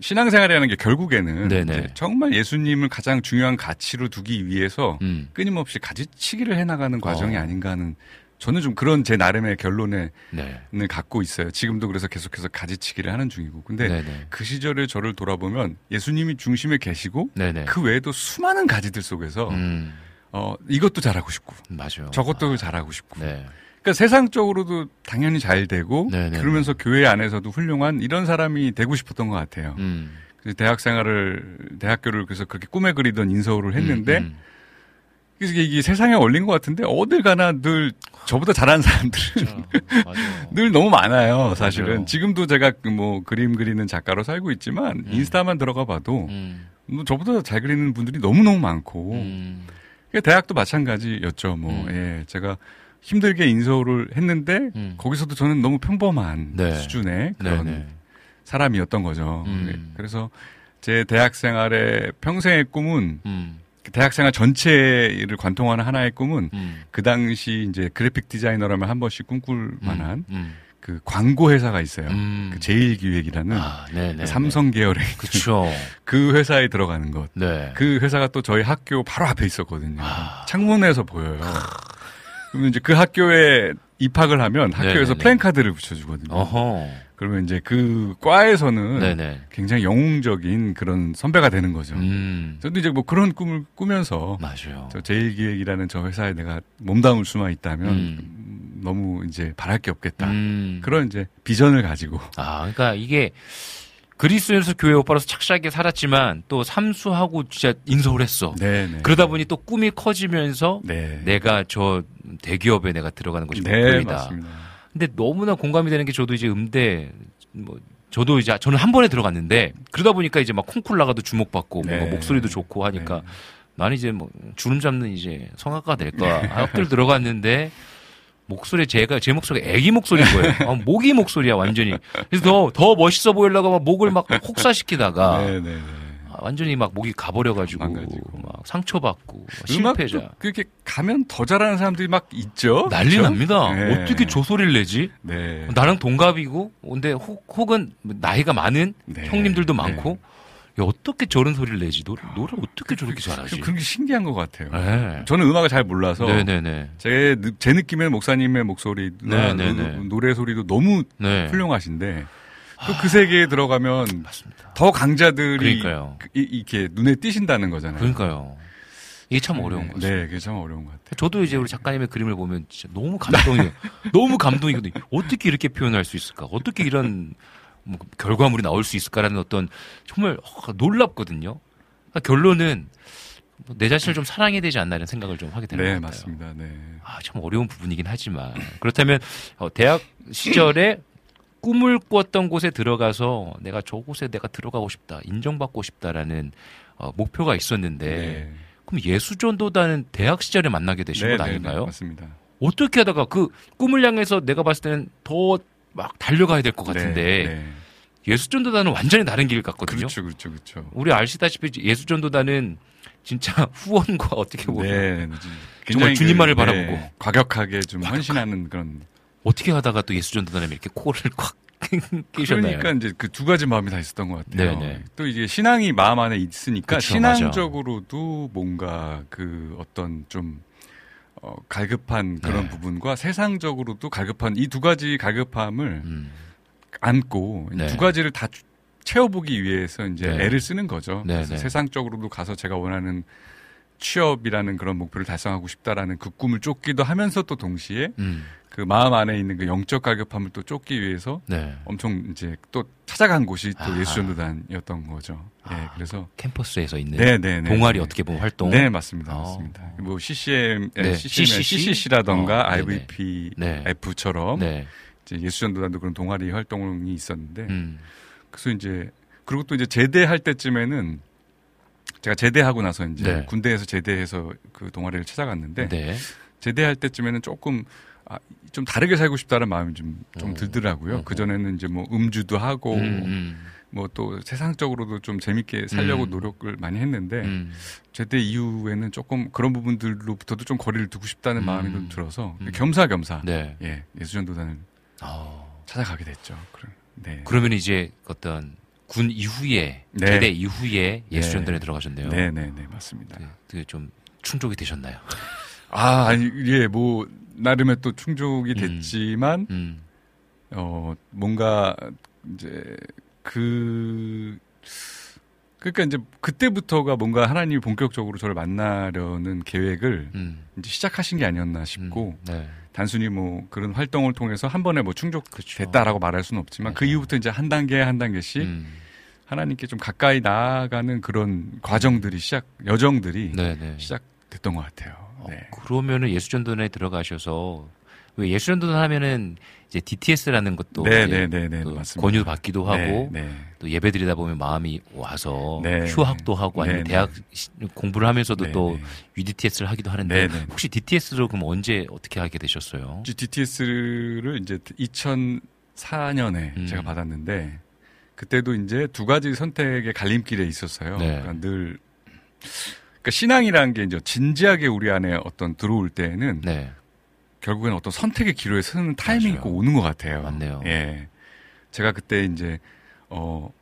신앙생활이라는 게 결국에는 정말 예수님을 가장 중요한 가치로 두기 위해서 음. 끊임없이 가지치기를 해나가는 과정이 어. 아닌가 하는 저는 좀 그런 제 나름의 결론을 네. 갖고 있어요. 지금도 그래서 계속해서 가지치기를 하는 중이고. 근데 네네. 그 시절의 저를 돌아보면 예수님이 중심에 계시고 네네. 그 외에도 수많은 가지들 속에서 음. 어 이것도 잘하고 싶고 맞아요. 저것도 잘하고 싶고 네. 그러니까 세상적으로도 당연히 잘 되고 네네. 그러면서 교회 안에서도 훌륭한 이런 사람이 되고 싶었던 것 같아요. 음. 그래서 대학 생활을 대학교를 그래서 그렇게 꿈에 그리던 인서울을 했는데 음, 음. 그래서 이게 세상에 얼린 것 같은데 어딜 가나 늘 저보다 잘하는 사람들 맞아요. *laughs* 늘 너무 많아요. 사실은 맞아요. 지금도 제가 그뭐 그림 그리는 작가로 살고 있지만 음. 인스타만 들어가 봐도 음. 뭐 저보다 잘 그리는 분들이 너무 너무 많고 음. 그러니까 대학도 마찬가지였죠. 뭐 음. 예, 제가 힘들게 인서울을 했는데 음. 거기서도 저는 너무 평범한 네. 수준의 그런 네네. 사람이었던 거죠. 음. 예, 그래서 제 대학 생활의 평생의 꿈은 음. 대학 생활 전체를 관통하는 하나의 꿈은 음. 그 당시 이제 그래픽 디자이너라면 한 번씩 꿈꿀 만한 음. 그 광고 회사가 있어요. 음. 그 제일기획이라는 아, 네네. 삼성 계열의 그쵸. *laughs* 그 회사에 들어가는 것. 네. 그 회사가 또 저희 학교 바로 앞에 있었거든요. 아. 창문에서 보여요. 그러면 이제 그 학교에 입학을 하면 학교에서 네네네. 플랜카드를 붙여주거든요. 어허. 그러면 이제 그 과에서는 네네. 굉장히 영웅적인 그런 선배가 되는 거죠. 음. 저도 이제 뭐 그런 꿈을 꾸면서 맞아요. 저 제일기획이라는 저 회사에 내가 몸담을 수만 있다면 음. 음, 너무 이제 바랄 게 없겠다. 음. 그런 이제 비전을 가지고 아, 그러니까 이게 그리스에서 교회 오빠로서 착실하게 살았지만 또 삼수하고 진짜 인서울 했어. 네, 네. 그러다 보니 또 꿈이 커지면서 네. 내가 저 대기업에 내가 들어가는 것이 네, 목표이다. 맞습니다. 근데 너무나 공감이 되는 게 저도 이제 음대 뭐 저도 이제 저는 한 번에 들어갔는데 그러다 보니까 이제 막 콩쿨 나가도 주목받고 네. 뭔가 목소리도 좋고 하니까 네. 나는 이제 뭐 주름 잡는 이제 성악가 될까 학교를 들어갔는데 목소리 제가 제 목소리가 애기 목소리인 거예요. *laughs* 아, 모기 목소리야 완전히. 그래서 더 더 멋있어 보이려고 막 목을 막 혹사시키다가 *laughs* 네, 네, 네. 아, 완전히 막 목이 가버려가지고 망가지고. 막 상처받고 실패자. 그렇게 가면 더 잘하는 사람들이 막 있죠. 난리 그렇죠? 납니다. 네. 어떻게 저 소리를 내지? 네. 나랑 동갑이고, 근데 혹, 혹은 나이가 많은 네. 형님들도 네. 많고, 야, 어떻게 저런 소리를 내지? 노래, 노래 어떻게 저렇게 잘하지? 좀 그런 게 신기한 것 같아요. 네. 저는 음악을 잘 몰라서 네네네. 제, 느- 제 느낌에는 목사님의. 노- 노래 소리도 너무 네. 훌륭하신데 또그 세계에 들어가면 맞습니다. 더 강자들이 그러니까요. 그- 이- 이렇게 눈에 띄신다는 거잖아요. 그러니까요. 이게 참 어려운 네, 거죠. 네, 그게 참 어려운 것 같아요. 저도 이제 우리 작가님의 그림을 보면 진짜 너무 감동이에요. *laughs* 너무 감동이거든요. 어떻게 이렇게 표현할 수 있을까? 어떻게 이런 뭐 결과물이 나올 수 있을까라는 어떤 정말 어, 놀랍거든요. 그러니까 결론은 뭐내 자신을 좀 사랑해야 되지 않나 이런 생각을 좀 하게 되는 것 네, 같아요. 맞습니다. 네. 아, 참 어려운 부분이긴 하지만 그렇다면 어, 대학 시절에 꿈을 꾸었던 곳에 들어가서 내가 저곳에 내가 들어가고 싶다, 인정받고 싶다라는 어, 목표가 있었는데 네. 그럼 예수전도단은 대학 시절에 만나게 되신 네, 건 네, 네, 아닌가요? 맞습니다. 어떻게 하다가 그 꿈을 향해서 내가 봤을 때는 더 막 달려가야 될 것 같은데 네, 네. 예수전도단은 완전히 다른 길 같거든요. 그렇죠, 그렇죠, 그렇죠. 우리 아시다시피 예수전도단은 진짜 *laughs* 후원과 어떻게 보면 네, 네, 정말 주님만을 그, 네, 바라보고. 과격하게 좀 헌신하는 그런. 어떻게 하다가 또 예수전도단에 이렇게 코를 *laughs* 콱 끼셨나요? 그러니까 이제 그 두 가지 마음이 다 있었던 것 같아요. 네네. 또 이게 신앙이 마음 안에 있으니까 그쵸, 신앙적으로도 뭔가 그 어떤 좀 어, 갈급한 그런 네. 부분과 세상적으로도 갈급한 이 두 가지 갈급함을 음, 안고 네. 두 가지를 다 주- 채워보기 위해서 이제 네. 애를 쓰는 거죠. 네, 그래서 네. 세상적으로도 가서 제가 원하는 취업이라는 그런 목표를 달성하고 싶다라는 그 꿈을 쫓기도 하면서 또 동시에 음, 그 마음 안에 있는 그 영적 갈급함을 또 쫓기 위해서 네. 엄청 이제 또 찾아간 곳이 또 아. 예수전도단이었던 거죠. 예, 아, 그래서 캠퍼스에서 있는 네, 네, 네. 동아리 네. 어떻게 보면 활동. 네, 맞습니다. 아. 맞습니다. 뭐 CCM, 네, CCM, CCC? CCC라던가 어, 네네. IVPF처럼 네. 이제 예수전도단도 그런 동아리 활동이 있었는데 음, 그래서 이제 그리고 또 이제 제대할 때쯤에는 제가 제대하고 나서 이제 네. 군대에서 제대해서 그 동아리를 찾아갔는데 네. 제대할 때쯤에는 조금 아, 좀 다르게 살고 싶다는 마음이 좀, 좀 어. 들더라고요. 그 전에는 이제 뭐 음주도 하고 음, 음, 뭐또 세상적으로도 좀 재밌게 살려고 음. 노력을 많이 했는데 음. 제대 이후에는 조금 그런 부분들로부터도 좀 거리를 두고 싶다는 음. 마음이 좀 들어서 음. 겸사겸사 네. 예 예수전도단을 어, 찾아가게 됐죠. 그럼 네. 그러면 이제 어떤 군 이후에 네. 제대 이후에 예수전단에 들어가셨네요. 네 네 네 맞습니다. 그, 그게 좀 충족이 되셨나요? *laughs* 아 아니 예 뭐 나름의 또 충족이 음. 됐지만 음, 어 뭔가 이제 그 그러니까 이제 그때부터가 뭔가 하나님이 본격적으로 저를 만나려는 계획을 음, 이제 시작하신 게 아니었나 음, 싶고 네. 단순히 뭐 그런 활동을 통해서 한 번에 뭐. 충족됐다라고 말할 수는 없지만 그 맞아요. 이후부터 이제 한 단계 한 단계씩 음, 하나님께 좀 가까이 나아가는 그런 과정들이 시작 여정들이 네, 네. 시작됐던 것 같아요. 어, 네. 그러면은 예수전도단에 들어가셔서 왜 예수전도단 하면은 이제 DTS라는 것도 네, 이제 네, 네, 네, 그. 권유 받기도 하고 네, 네. 또 예배드리다 보면 마음이 와서 네. 휴학도 하고 아니면 네, 대학 시- 공부를 하면서도 네, 또 네. UDTS를 하기도 하는데. 혹시 DTS로 그럼 언제 어떻게 하게 되셨어요? DTS를 이제 2004년에 음. 제가 받았는데 그때도 이제 두 가지 선택의 갈림길에 있었어요. 네. 그러니까 늘 그러니까 신앙이라는 게 이제 진지하게 우리 안에 어떤 들어올 때는 네, 결국에는 어떤 선택의 기로에 서는 타이밍이 맞아요. 꼭 오는 것 같아요. 맞네요. 예. 제가 그때 이제 어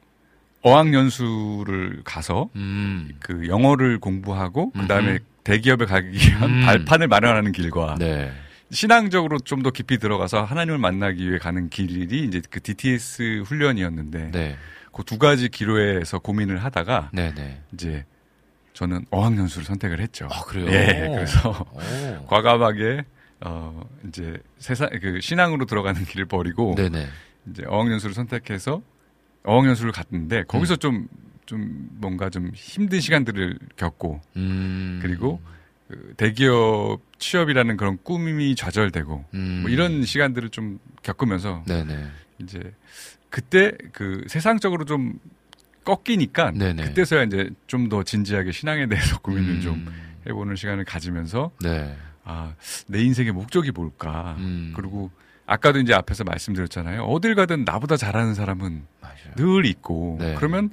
어학연수를 가서 음, 그 영어를 공부하고. 그다음에 대기업에 가기 위한 음. 발판을 마련하는 길과 네, 신앙적으로 좀 더 깊이 들어가서 하나님을 만나기 위해 가는 길이 이제 그 DTS 훈련이었는데 네, 그두 가지 기로에서 고민을 하다가 네, 네. 이제 저는 어학연수를 선택을 했죠. 아 그래요? 예, 그래서 오. *laughs* 과감하게 어 이제 세상 그 신앙으로 들어가는 길을 버리고 네네. 이제 어학연수를 선택해서 어학연수를 갔는데 거기서 음. 좀좀 뭔가 좀 힘든 시간들을 겪고 음. 그리고 그 대기업 취업이라는 그런 꿈이 좌절되고 음. 뭐 이런 시간들을 좀 겪으면서 네네. 이제 그때 그 세상적으로 좀 꺾이니까 네네. 그때서야 이제 좀 더 진지하게 신앙에 대해서 고민을 음. 좀 해보는 시간을 가지면서 네. 아내 인생의 목적이 뭘까 음. 그리고 아까도 이제 앞에서 말씀드렸잖아요 어딜 가든 나보다 잘하는 사람은 맞아요. 늘 있고 네. 그러면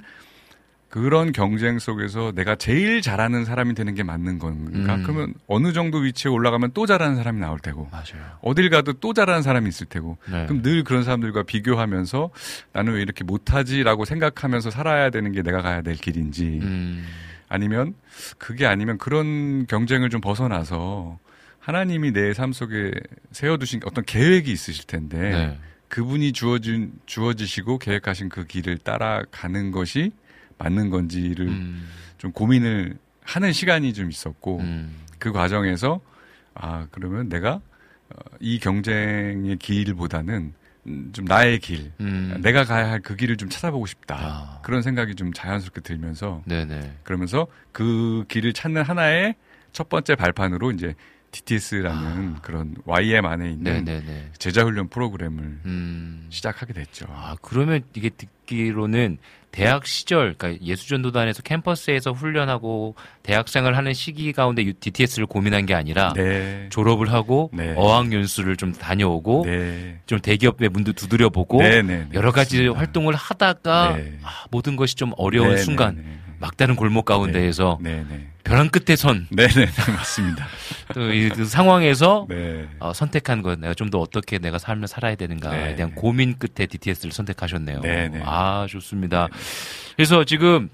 그런 경쟁 속에서 내가 제일 잘하는 사람이 되는 게 맞는 건가? 음. 그러면 어느 정도 위치에 올라가면 또 잘하는 사람이 나올 테고 맞아요. 어딜 가도 또 잘하는 사람이 있을 테고 네. 그럼 늘 그런 사람들과 비교하면서 나는 왜 이렇게 못하지라고 생각하면서 살아야 되는 게 내가 가야 될 길인지 음. 아니면 그게 아니면 그런 경쟁을 좀 벗어나서 하나님이 내 삶 속에 세워두신 어떤 계획이 있으실 텐데 네. 그분이 주어진 주어지시고 계획하신 그 길을 따라가는 것이 맞는 건지를 음. 좀 고민을 하는 시간이 좀 있었고 음. 그 과정에서 아 그러면 내가 어, 이 경쟁의 길보다는 음, 좀 나의 길, 음. 내가 가야 할 그 길을 좀 찾아보고 싶다 아. 그런 생각이 좀 자연스럽게 들면서 네네. 그러면서 그 길을 찾는 하나의 첫 번째 발판으로 이제 DTS라는 그런 YM 안에 있는 아. 네네네. 제자 훈련 프로그램을 음. 시작하게 됐죠. 아, 그러면 이게 듣기로는 대학 시절, 그러니까 예수전도단에서 캠퍼스에서 훈련하고 대학생을 하는 시기 가운데 DTS를 고민한 게 아니라 네. 졸업을 하고 네. 어학연수를 좀 다녀오고 네. 좀 대기업의 문도 두드려보고 네, 네, 네. 여러 가지 맞습니다. 활동을 하다가 네. 아, 모든 것이 좀 어려운 네, 순간. 막다른 골목 가운데에서 네, 네. 벼랑 끝에 선또이 네, 네, 네, 맞습니다. *laughs* 그 상황에서 네. 어, 선택한 것 내가 좀 더 어떻게 내가 삶을 살아야 되는가에 네. 대한 고민 끝에 DTS를 선택하셨네요. 네, 네. 아 좋습니다. 그래서 지금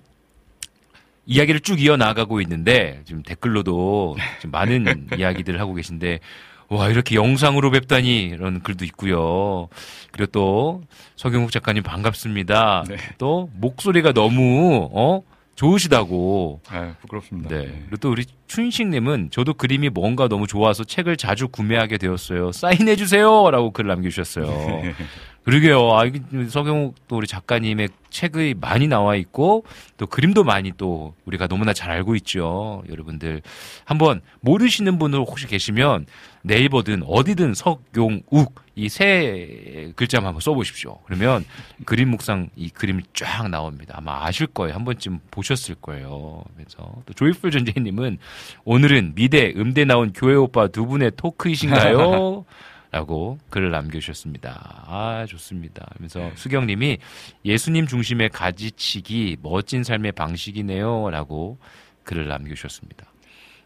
이야기를 쭉 이어 나가고 있는데 지금 댓글로도 지금 많은 *laughs* 이야기들을 하고 계신데 와 이렇게 영상으로 뵙다니 이런 글도 있고요. 그리고 또 서경욱 작가님 반갑습니다. 네. 또 목소리가 너무 어 좋으시다고 아, 부끄럽습니다. 네. 그리고 또 우리 춘식님은 저도 그림이 뭔가 너무 좋아서 책을 자주 구매하게 되었어요. 사인해주세요 라고 글 남겨주셨어요. *laughs* 그러게요. 아, 서경욱 또 우리 작가님의 책이 많이 나와 있고 또 그림도 많이 또 우리가 너무나 잘 알고 있죠. 여러분들 한번 모르시는 분들 혹시 계시면 네이버든 어디든 석용욱 이 세 글자만 한번 써보십시오. 그러면 그림 묵상 이 그림이 쫙 나옵니다. 아마 아실 거예요. 한 번쯤 보셨을 거예요. 그래서 또 조이풀 전재희님은 오늘은 미대 음대 나온 교회 오빠 두 분의 토크이신가요? *laughs* 라고 글을 남겨주셨습니다. 아, 좋습니다. 그래서 수경님이 예수님 중심의 가지치기 멋진 삶의 방식이네요. 라고 글을 남겨주셨습니다.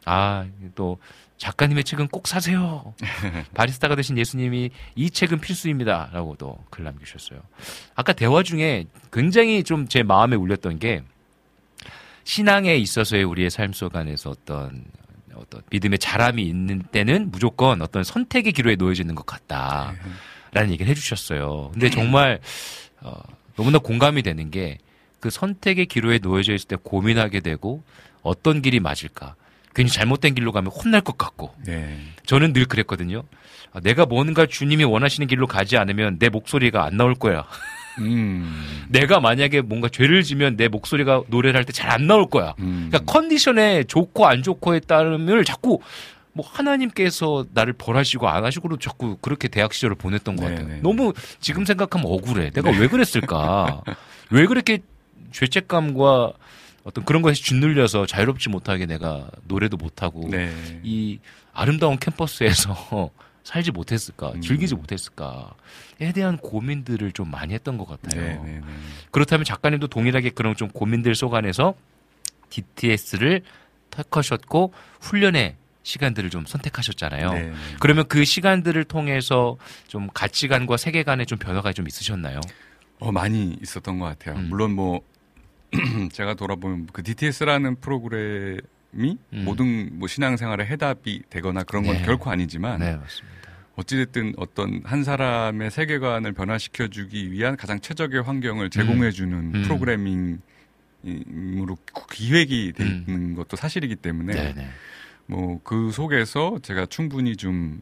아, 또 작가님의 책은 꼭 사세요. *laughs* 바리스타가 되신 예수님이 이 책은 필수입니다. 라고도 글 남겨주셨어요. 아까 대화 중에 굉장히 좀 제 마음에 울렸던 게 신앙에 있어서의 우리의 삶 속 안에서 어떤 어떤 믿음의 자람이 있는 때는 무조건 어떤 선택의 기로에 놓여지는 것 같다. 라는 얘기를 해주셨어요. 근데 정말, 어, 너무나 공감이 되는 게 그 선택의 기로에 놓여져 있을 때 고민하게 되고 어떤 길이 맞을까. 괜히 잘못된 길로 가면 혼날 것 같고. 네. 저는 늘 그랬거든요. 아, 내가 뭔가 주님이 원하시는 길로 가지 않으면 내 목소리가 안 나올 거야. 음. 내가 만약에 뭔가 죄를 지면 내 목소리가 노래를 할 때 잘 안 나올 거야. 음. 그러니까 컨디션에 좋고 안 좋고에 따름을 자꾸 뭐 하나님께서 나를 벌하시고 안 하시고로 자꾸 그렇게 대학 시절을 보냈던 것 네, 같아요. 네, 네. 너무 지금 생각하면 억울해. 내가 왜 그랬을까? *laughs* 왜 그렇게 죄책감과 어떤 그런 것에 짓눌려서 자유롭지 못하게 내가 노래도 못하고 네. 이 아름다운 캠퍼스에서 살지 못했을까? 음. 즐기지 못했을까?에 대한 고민들을 좀 많이 했던 것 같아요. 네, 네, 네. 그렇다면 작가님도 동일하게 그런 좀 고민들 속 안에서 DTS를 택하셨고 훈련의 시간들을 좀 선택하셨잖아요. 네. 그러면 그 시간들을 통해서 좀 가치관과 세계관에 좀 변화가 좀 있으셨나요? 어, 많이 있었던 것 같아요. 음. 물론 뭐 *clears throat* 제가 돌아보면 그 DTS라는 프로그램이 음. 모든 뭐 신앙생활의 해답이 되거나 그런 건 네. 결코 아니지만 네, 맞습니다. 어찌됐든 어떤 한 사람의 세계관을 변화시켜주기 위한 가장 최적의 환경을 제공해주는 음. 프로그래밍으로 기획이 돼 음. 있는 것도 사실이기 때문에 네, 네. 뭐그 속에서 제가 충분히 좀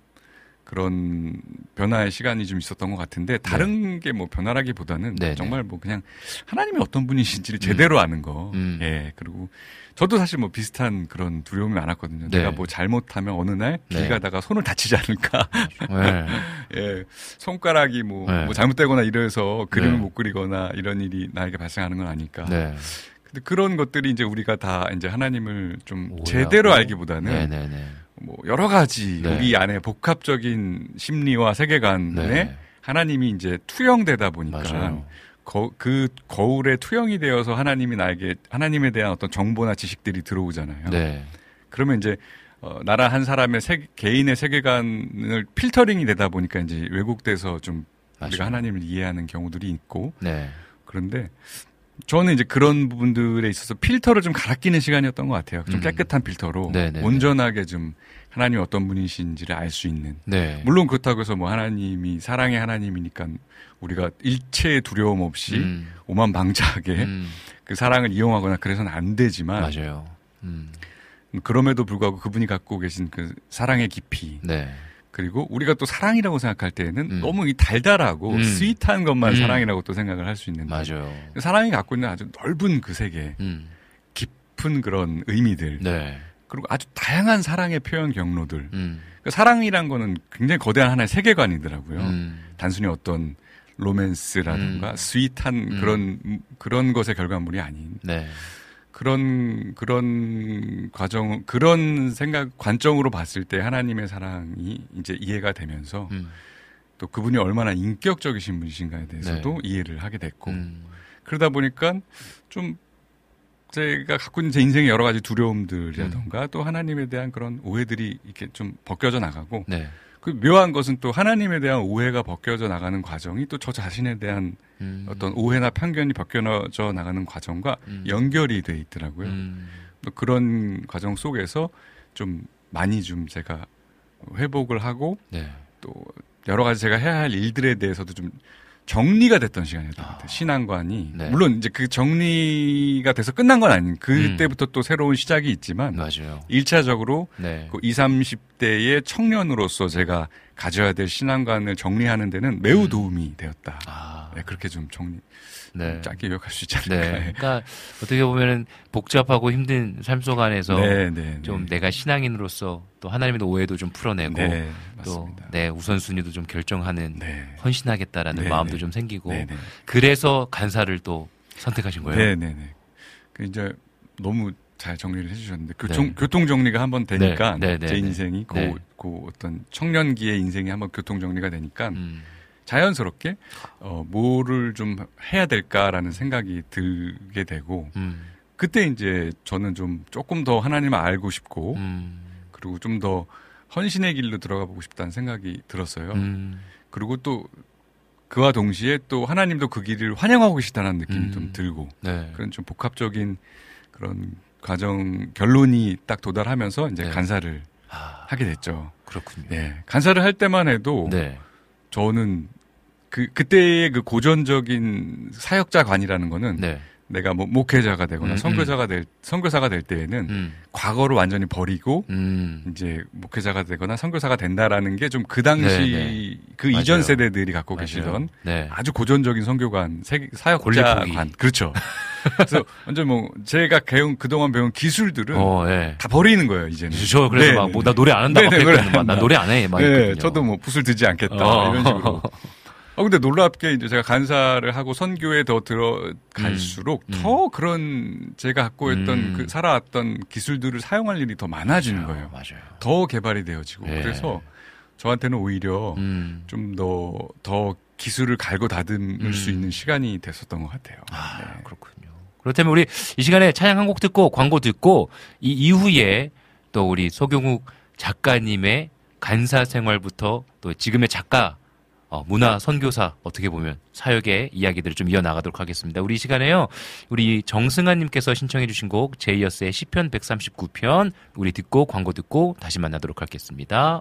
그런 변화의 시간이 좀 있었던 것 같은데 다른 게뭐 변화라기보다는 네, 네. 정말 뭐 그냥 하나님이 어떤 분이신지를 제대로 아는 거. 음. 예. 그리고 저도 사실 뭐 비슷한 그런 두려움이 많았거든요. 네. 내가 뭐 잘못하면 어느 날길 네. 가다가 손을 다치지 않을까. 네. *laughs* 예. 손가락이 뭐, 네. 뭐 잘못되거나 이래서 그림을 네. 못 그리거나 이런 일이 나에게 발생하는 건 아닐까. 네. 근데 그런 것들이 이제 우리가 다 이제 하나님을 좀 오해하고. 제대로 알기보다는 네, 네, 네. 뭐 여러 가지 네. 우리 안에 복합적인 심리와 세계관에 네. 하나님이 이제 투영되다 보니까 맞아요. 거, 그 거울에 투영이 되어서 하나님이 나에게 하나님에 대한 어떤 정보나 지식들이 들어오잖아요. 네. 그러면 이제 어, 나라 한 사람의 세, 개인의 세계관을 필터링이 되다 보니까 이제 왜곡돼서 좀 맞아요. 우리가 하나님을 이해하는 경우들이 있고 네. 그런데 저는 이제 그런 부분들에 있어서 필터를 좀 갈아 끼는 시간이었던 것 같아요. 좀 음. 깨끗한 필터로 네네네. 온전하게 좀 하나님이 어떤 분이신지를 알 수 있는. 네. 물론 그렇다고 해서 뭐 하나님이 사랑의 하나님이니까 우리가 일체의 두려움 없이 음. 오만방자하게 음. 그 사랑을 이용하거나 그래서는 안 되지만 맞아요. 음. 그럼에도 불구하고 그분이 갖고 계신 그 사랑의 깊이 네. 그리고 우리가 또 사랑이라고 생각할 때에는 음. 너무 이 달달하고 음. 스윗한 것만 음. 사랑이라고 또 생각을 할 수 있는데 맞아요. 사랑이 갖고 있는 아주 넓은 그 세계 음. 깊은 그런 의미들 네. 그리고 아주 다양한 사랑의 표현 경로들 음. 그 사랑이란 거는 굉장히 거대한 하나의 세계관이더라고요. 음. 단순히 어떤 로맨스라든가 음. 스윗한 음. 그런 그런 것의 결과물이 아닌 네. 그런 그런 과정 그런 생각 관점으로 봤을 때 하나님의 사랑이 이제 이해가 되면서 음. 또 그분이 얼마나 인격적이신 분이신가에 대해서도 이해를 하게 됐고 네. 음. 그러다 보니까 좀 제가 갖고 있는 제 인생의 여러 가지 두려움들이라던가 음. 또 하나님에 대한 그런 오해들이 이렇게 좀 벗겨져 나가고 네. 그 묘한 것은 또 하나님에 대한 오해가 벗겨져 나가는 과정이 또 저 자신에 대한 음. 어떤 오해나 편견이 벗겨져 나가는 과정과 음. 연결이 돼 있더라고요. 음. 또 그런 과정 속에서 좀 많이 좀 제가 회복을 하고 네. 또 여러 가지 제가 해야 할 일들에 대해서도 좀 정리가 됐던 시간이었던 것 같아요. 신앙관이 네. 물론 이제 그 정리가 돼서 끝난 건 아닌 그때부터 또 새로운 시작이 있지만 맞아요. 일차적으로 네. 그 20, 30대의 청년으로서 제가 가져야 될 신앙관을 정리하는 데는 매우 음. 도움이 되었다. 아. 네, 그렇게 좀 정리 네. 짧게 요약할 수 있지 않을까. 네. 그러니까 어떻게 보면은 복잡하고 힘든 삶 속 안에서 네, 네, 좀 네. 내가 신앙인으로서 또 하나님의 오해도 좀 풀어내고 네, 또. 내 우선순위도 좀 결정하는 네. 헌신하겠다라는 네, 마음도 네. 좀 생기고 네, 네. 그래서 간사를 또 선택하신 거예요. 네, 네, 네. 그 이제 너무 잘 정리를 해주셨는데 교통 네. 교통 정리가 한번 되니까 네, 네, 네, 제 네. 인생이 고, 네. 고 어떤 청년기의 인생이 한번 교통 정리가 되니까 음. 자연스럽게 어 뭐를 좀 해야 될까라는 생각이 들게 되고 음. 그때 이제 저는 좀 조금 더 하나님을 알고 싶고 음. 그리고 좀 더 헌신의 길로 들어가 보고 싶다는 생각이 들었어요. 음. 그리고 또 그와 동시에 또 하나님도 그 길을 환영하고 계시다는 느낌이 음. 좀 들고 네. 그런 좀 복합적인 그런 과정 결론이 딱 도달하면서 이제 네. 간사를 아, 하게 됐죠. 그렇군요. 네, 간사를 할 때만 해도 네. 저는 그 그때의 그 고전적인 사역자관이라는 거는 네. 내가 뭐 목회자가 되거나 음, 선교사가 될 선교사가 될 때에는 음. 과거를 완전히 버리고 음. 이제 목회자가 되거나 선교사가 된다라는 게 좀 그 당시 네, 네. 그 맞아요. 이전 세대들이 갖고 맞아요. 계시던 네. 아주 고전적인 선교관, 사역자관. 그렇죠. *laughs* 그래서 완전 뭐 제가 배운 그동안 배운 기술들은 어, 예. 다 버리는 거예요 이제는. 저 그래서 네, 막 네, 뭐나 네. 노래 안 한다고 네, 네, 노래 했거든요. 안나 한다. 노래 안 해. 막 네. 저도 뭐 붓을 들지 않겠다 어. 이런 식으로. *laughs* 아 근데 놀랍게 이제 제가 간사를 하고 선교에 더 들어갈수록 음. 더 그런 제가 갖고 있던 음. 그 살아왔던 기술들을 사용할 일이 더 많아지는 맞아요. 거예요. 맞아요. 더 개발이 되어지고 네. 그래서 저한테는 오히려 음. 좀더더 기술을 갈고 다듬을 음. 수 있는 시간이 됐었던 것 같아요. 아, 네. 그렇군요. 그렇다면 우리 이 시간에 찬양 한 곡 듣고 광고 듣고 이 이후에 또 우리 소경욱 작가님의 간사 생활부터 또 지금의 작가 어, 문화 선교사 어떻게 보면 사역의 이야기들을 좀 이어나가도록 하겠습니다. 우리 이 시간에요. 우리 정승환님께서 신청해 주신 곡 제이어스의 시편 139편 우리 듣고 광고 듣고 다시 만나도록 하겠습니다.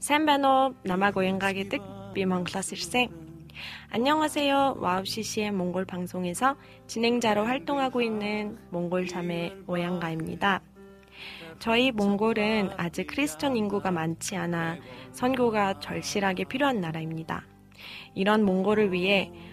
Сайн байна уу? Намайг уянга гэдэг. Би Монголоос ирсэн. 안녕하세요. 와우 CCM 몽골 방송에서 진행자로 활동하고 있는 몽골 자매 오양가입니다. 저희 몽골은 아직 크리스천 인구가 많지 않아 선교가 절실하게 필요한 나라입니다. 이런 몽골을 위해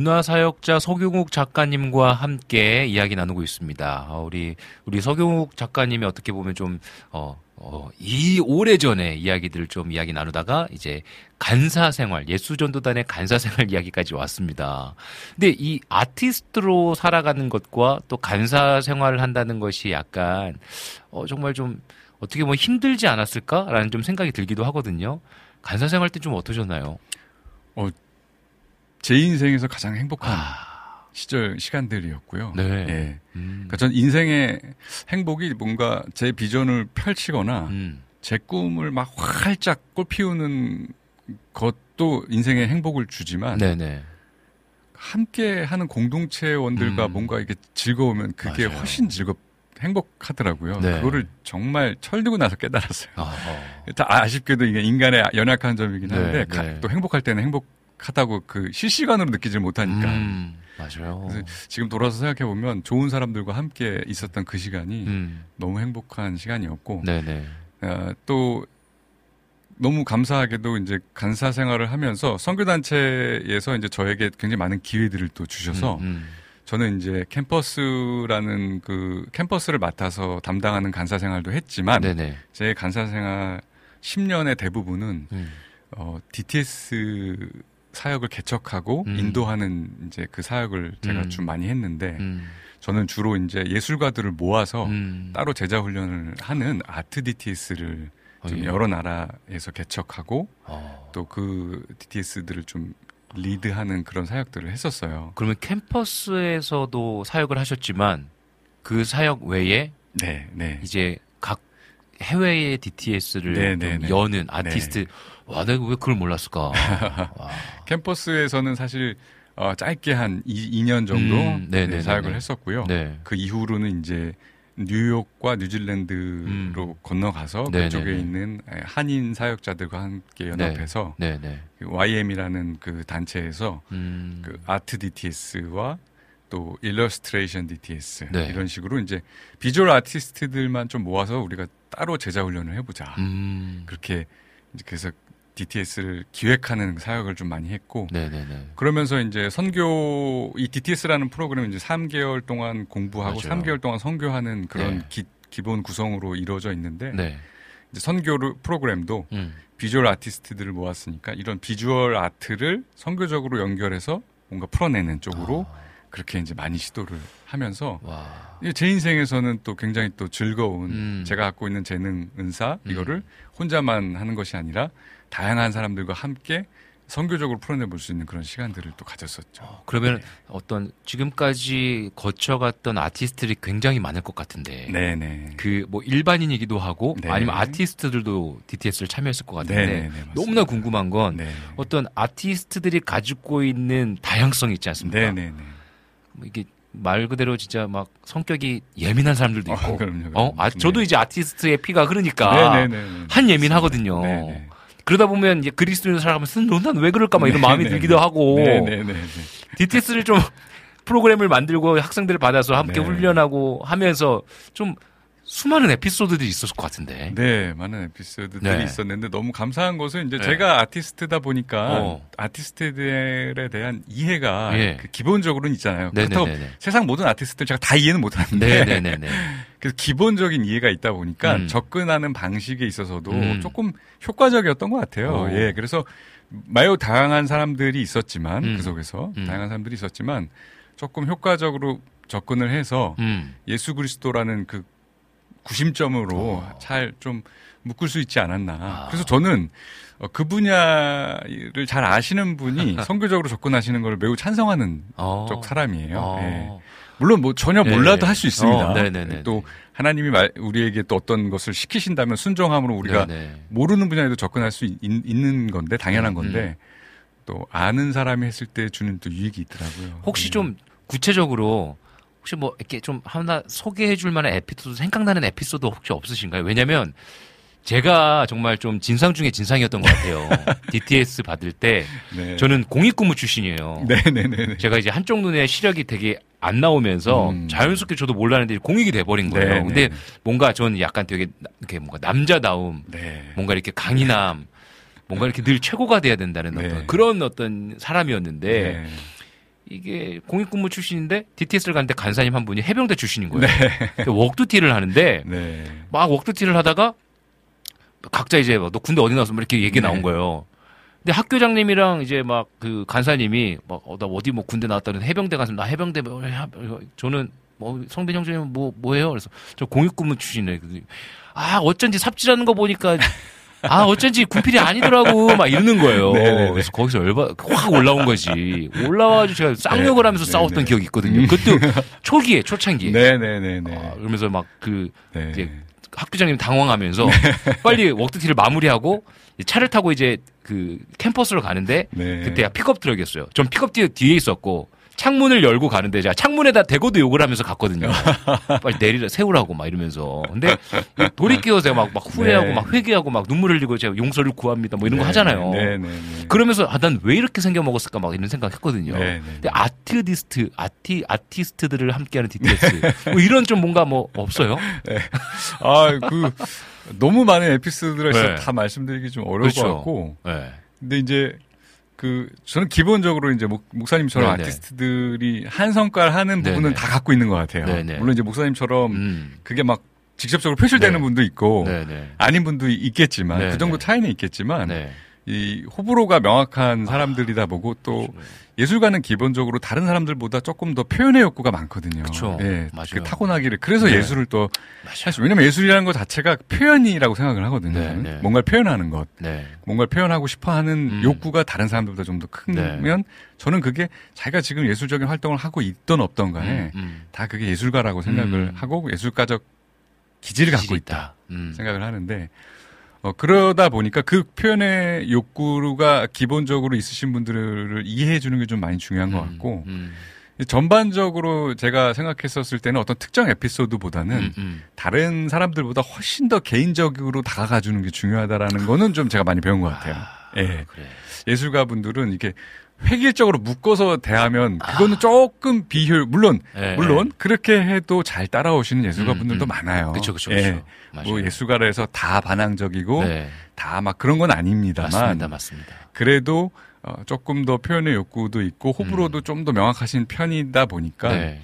문화사역자 서경욱 작가님과 함께 이야기 나누고 있습니다. 어, 우리 우리 서경욱 작가님이 어떻게 보면 좀 어, 어, 이 오래전에 이야기들을 좀 이야기 나누다가 이제 간사 생활, 예수전도단의 간사 생활 이야기까지 왔습니다. 근데 이 아티스트로 살아가는 것과 또 간사 생활을 한다는 것이 약간 어, 정말 좀 어떻게 보면 힘들지 않았을까라는 좀 생각이 들기도 하거든요. 간사 생활 때 좀 어떠셨나요? 제 인생에서 가장 행복한 아, 시절 시간들이었고요. 네. 예. 음, 그러니까 전 인생의 행복이 뭔가 제 비전을 펼치거나 음, 제 꿈을 막 활짝 꽃피우는 것도 인생의 행복을 주지만 네네. 함께 하는 공동체원들과 음. 뭔가 이게 즐거우면 그게 맞아요. 훨씬 즐겁 행복하더라고요. 네. 그거를 정말 철들고 나서 깨달았어요. 아, 어. 다 아쉽게도 이게 인간의 연약한 점이긴 네, 한데 네. 가- 또 행복할 때는 행복 하다고 그 실시간으로 느끼질 못하니까 음, 맞아요. 지금 돌아서 생각해 보면 좋은 사람들과 함께 있었던 그 시간이 음, 너무 행복한 시간이었고 네네. 어, 또 너무 감사하게도 이제 간사 생활을 하면서 선교단체에서 이제 저에게 굉장히 많은 기회들을 또 주셔서 음, 음. 저는 이제 캠퍼스라는 그 캠퍼스를 맡아서 담당하는 간사 생활도 했지만 네네. 제 간사 생활 10년의 대부분은 음, 어, DTS 사역을 개척하고 음. 인도하는 이제 그 사역을 제가 음. 좀 많이 했는데 음, 저는 주로 이제 예술가들을 모아서 음. 따로 제자 훈련을 하는 아트 DTS를 좀 어, 예. 여러 나라에서 개척하고 어. 또그 DTS들을 좀 리드하는 그런 사역들을 했었어요. 그러면 캠퍼스에서도 사역을 하셨지만 그 사역 외에 네, 네. 이제 각 해외의 DTS를 네, 네, 네. 여는 아티스트 와 내가 왜 그걸 몰랐을까? *laughs* 와. 캠퍼스에서는 사실 어, 짧게 한 2, 년 정도 음, 네, 네, 네, 사역을 네, 네. 했었고요. 네. 그 이후로는 이제 뉴욕과 뉴질랜드로 건너가서 음. 네, 그쪽에 네, 네. 있는 한인 사역자들과 함께 연합해서 네, 네. YWAM이라는 그 단체에서 음. 그 art DTS와 또 illustration DTS 네. 이런 식으로 이제 visual artist들만 좀 모아서 우리가 따로 제자 훈련을 해보자. 음. 그렇게 그래서 DTS를 기획하는 사역을 좀 많이 했고 네, 네, 네. 그러면서 이제 선교 이 DTS라는 프로그램은 이제 3개월 동안 공부하고 맞아요. 3개월 동안 선교하는 그런 네. 기, 본 구성으로 이루어져 있는데 네. 이제 선교 프로그램도 음. 비주얼 아티스트들을 모았으니까 이런 비주얼 아트를 선교적으로 연결해서 뭔가 풀어내는 쪽으로 아. 그렇게 이제 많이 시도를 하면서 와. 이게 제 인생에서는 또 굉장히 또 즐거운 음. 제가 갖고 있는 재능 은사 음. 이거를 혼자만 하는 것이 아니라 다양한 사람들과 함께 선교적으로 풀어내 볼 수 있는 그런 시간들을 또 가졌었죠. 그러면 어떤 지금까지 거쳐갔던 아티스트들이 굉장히 많을 것 같은데. 네네. 그 뭐 일반인이기도 하고 네. 아니면 아티스트들도 DTS를 참여했을 것 같은데 네네네, 맞습니다. 너무나 궁금한 건 네. 어떤 아티스트들이 가지고 있는 다양성이 있지 않습니까? 네네네. 뭐 이게 말 그대로 진짜 막 성격이 예민한 사람들도 있고. 어, 그럼요, 그럼요. 어? 아, 저도 네. 이제 아티스트의 피가 흐르니까 네네네. 한 예민하거든요. 네네. 그러다 보면 이제 그리스도인을 살아가면서 난왜 그럴까 막 이런 마음이 네네네. 들기도 하고 네네네. DTS를 좀 *laughs* 프로그램을 만들고 학생들을 받아서 함께 네. 훈련하고 하면서 좀 수많은 에피소드들이 있었을 것 같은데. 네, 많은 에피소드들이 네. 있었는데 너무 감사한 것은 이제 네. 제가 아티스트다 보니까 어. 아티스트들에 대한 이해가 예. 그 기본적으로는 있잖아요. 그렇다고 네네네네. 세상 모든 아티스트들 제가 다 이해는 못하는데. *laughs* 그래서 기본적인 이해가 있다 보니까 음. 접근하는 방식에 있어서도 음. 조금 효과적이었던 것 같아요. 오. 예, 그래서 매우 다양한 사람들이 있었지만 음. 그 속에서 음. 다양한 사람들이 있었지만 조금 효과적으로 접근을 해서 음. 예수 그리스도라는 그 구심점으로 어. 잘좀 묶을 수 있지 않았나. 아. 그래서 저는 어, 그 분야를 잘 아시는 분이 *laughs* 선교적으로 접근하시는 걸 매우 찬성하는 어. 쪽 사람이에요. 어. 예. 물론 뭐 전혀 네. 몰라도 할수 있습니다. 어. 또 하나님이 말- 우리에게 또 어떤 것을 시키신다면 순종함으로 우리가 네네. 모르는 분야에도 접근할 수 있, 는 건데 당연한 음, 건데 또 아는 사람이 했을 때 주는 또 유익이 있더라고요. 혹시 예. 좀 구체적으로 혹시 뭐 이렇게 좀 하나 소개해 줄 만한 에피소드 생각나는 에피소드 혹시 없으신가요? 왜냐면 제가 정말 좀 진상 중에 진상이었던 것 같아요. *laughs* DTS 받을 때 네. 저는 공익근무 출신이에요. 네네네. 제가 이제 한쪽 눈에 시력이 되게 안 나오면서 음. 자연스럽게 저도 몰랐는데 공익이 돼버린 거예요. 네, 근데 네, 네. 뭔가 저는 약간 되게 나- 이렇게 뭔가 남자다움, 네. 뭔가 이렇게 강인함, 뭔가 이렇게 늘 최고가 돼야 된다는 네. 어떤 그런 어떤 사람이었는데 네. 이게 공익근무 출신인데 DTS를 갔는데 간사님 한 분이 해병대 출신인 거예요. 네. 근데 웍두티를 하는데 네. 막 웍두티를 하다가 각자 이제 너 군대 어디 나왔어? 뭐 이렇게 얘기 네. 나온 거예요. 근데 학교장님이랑 이제 막 그 간사님이 막 어, 나 어디 뭐 군대 나왔다는 해병대 가서 나 해병대 뭐 해- 저는 뭐 성빈 형제님 뭐 뭐예요? 그래서 저 공익근무 출신이에요. 아 어쩐지 삽질하는 거 보니까 아 어쩐지 군필이 아니더라고 막 이러는 거예요. 네네네. 그래서 거기서 열받 확 올라온 거지. 올라와가지고 제가 쌍욕을 네, 하면서 네, 싸웠던 네. 기억이 있거든요. 그것도 초기에 초창기에. 네네네네. 아, 그러면서 막그 네. 이제 학교장님 당황하면서 빨리 work duty를 마무리하고 차를 타고 이제 그 캠퍼스로 가는데 네. 그때 픽업 트럭이었어요. 전 픽업 뒤에 있었고 창문을 열고 가는데 제가 창문에다 대고도 욕을 하면서 갔거든요. *laughs* 빨리 내리라 세우라고 막 이러면서. 근데 돌이켜서 제가 막, 막 후회하고 네. 막 회개하고 막 눈물 흘리고 제가 용서를 구합니다. 뭐 이런 거 네, 하잖아요. 네네네. 그러면서 아, 난 왜 이렇게 생겨 먹었을까 막 이런 생각 했거든요. 네네. 근데 아티스트, 아티, 아티스트들을 함께하는 DTS. 뭐 이런 좀 뭔가 뭐 없어요? 아, 그, 너무 많은 에피소드를 네. 다 말씀드리기 좀 어려울 그렇죠. 것 같고. 네. 근데 이제, 그, 저는 기본적으로 이제 목, 목사님처럼 네네. 아티스트들이 한 성과를 하는 부분은 네네. 다 갖고 있는 것 같아요. 네네. 물론 이제 목사님처럼 음. 그게 막 직접적으로 표출되는 네. 분도 있고. 아닌 분도 있겠지만. 그 정도 차이는 있겠지만, 네. 이 호불호가 명확한 사람들이다 보고 또 그렇죠. 예술가는 기본적으로 다른 사람들보다 조금 더 표현의 욕구가 많거든요. 그쵸. 예, 맞아요. 그 타고나기를 그래서 네. 예술을 또. 사실 왜냐면 예술이라는 것 자체가 표현이라고 생각을 하거든요. 네. 네. 뭔가를 표현하는 것, 네. 뭔가를 표현하고 싶어하는 음. 욕구가 다른 사람들보다 좀 더 크면 네. 저는 그게 자기가 지금 예술적인 활동을 하고 있던 없던 간에 음, 음. 다 그게 예술가라고 생각을 음. 하고 예술가적 기질을 갖고 기질이 있다. 음. 생각을 하는데 어, 그러다 보니까 그 표현의 욕구가 기본적으로 있으신 분들을 이해해 주는 게 좀 많이 중요한 것 같고 음, 전반적으로 제가 생각했었을 때는 어떤 특정 에피소드보다는 음, 음. 다른 사람들보다 훨씬 더 개인적으로 다가가 주는 게 중요하다라는 거는 좀 제가 많이 배운 것 같아요. 예. 그래. 예술가 분들은 이게 획일적으로 묶어서 대하면 그거는 조금 비효 물론 아. 예, 물론 그렇게 해도 잘 따라오시는 예술가 음, 분들도 음. 많아요. 그쵸, 그쵸, 예. 맞아요. 뭐 예술가라 해서 다 반항적이고 네. 다막 그런 건 아닙니다만 맞습니다, 맞습니다. 그래도 어, 조금 더 표현의 욕구도 있고 호불호도 좀더 명확하신 편이다 보니까 음. 네.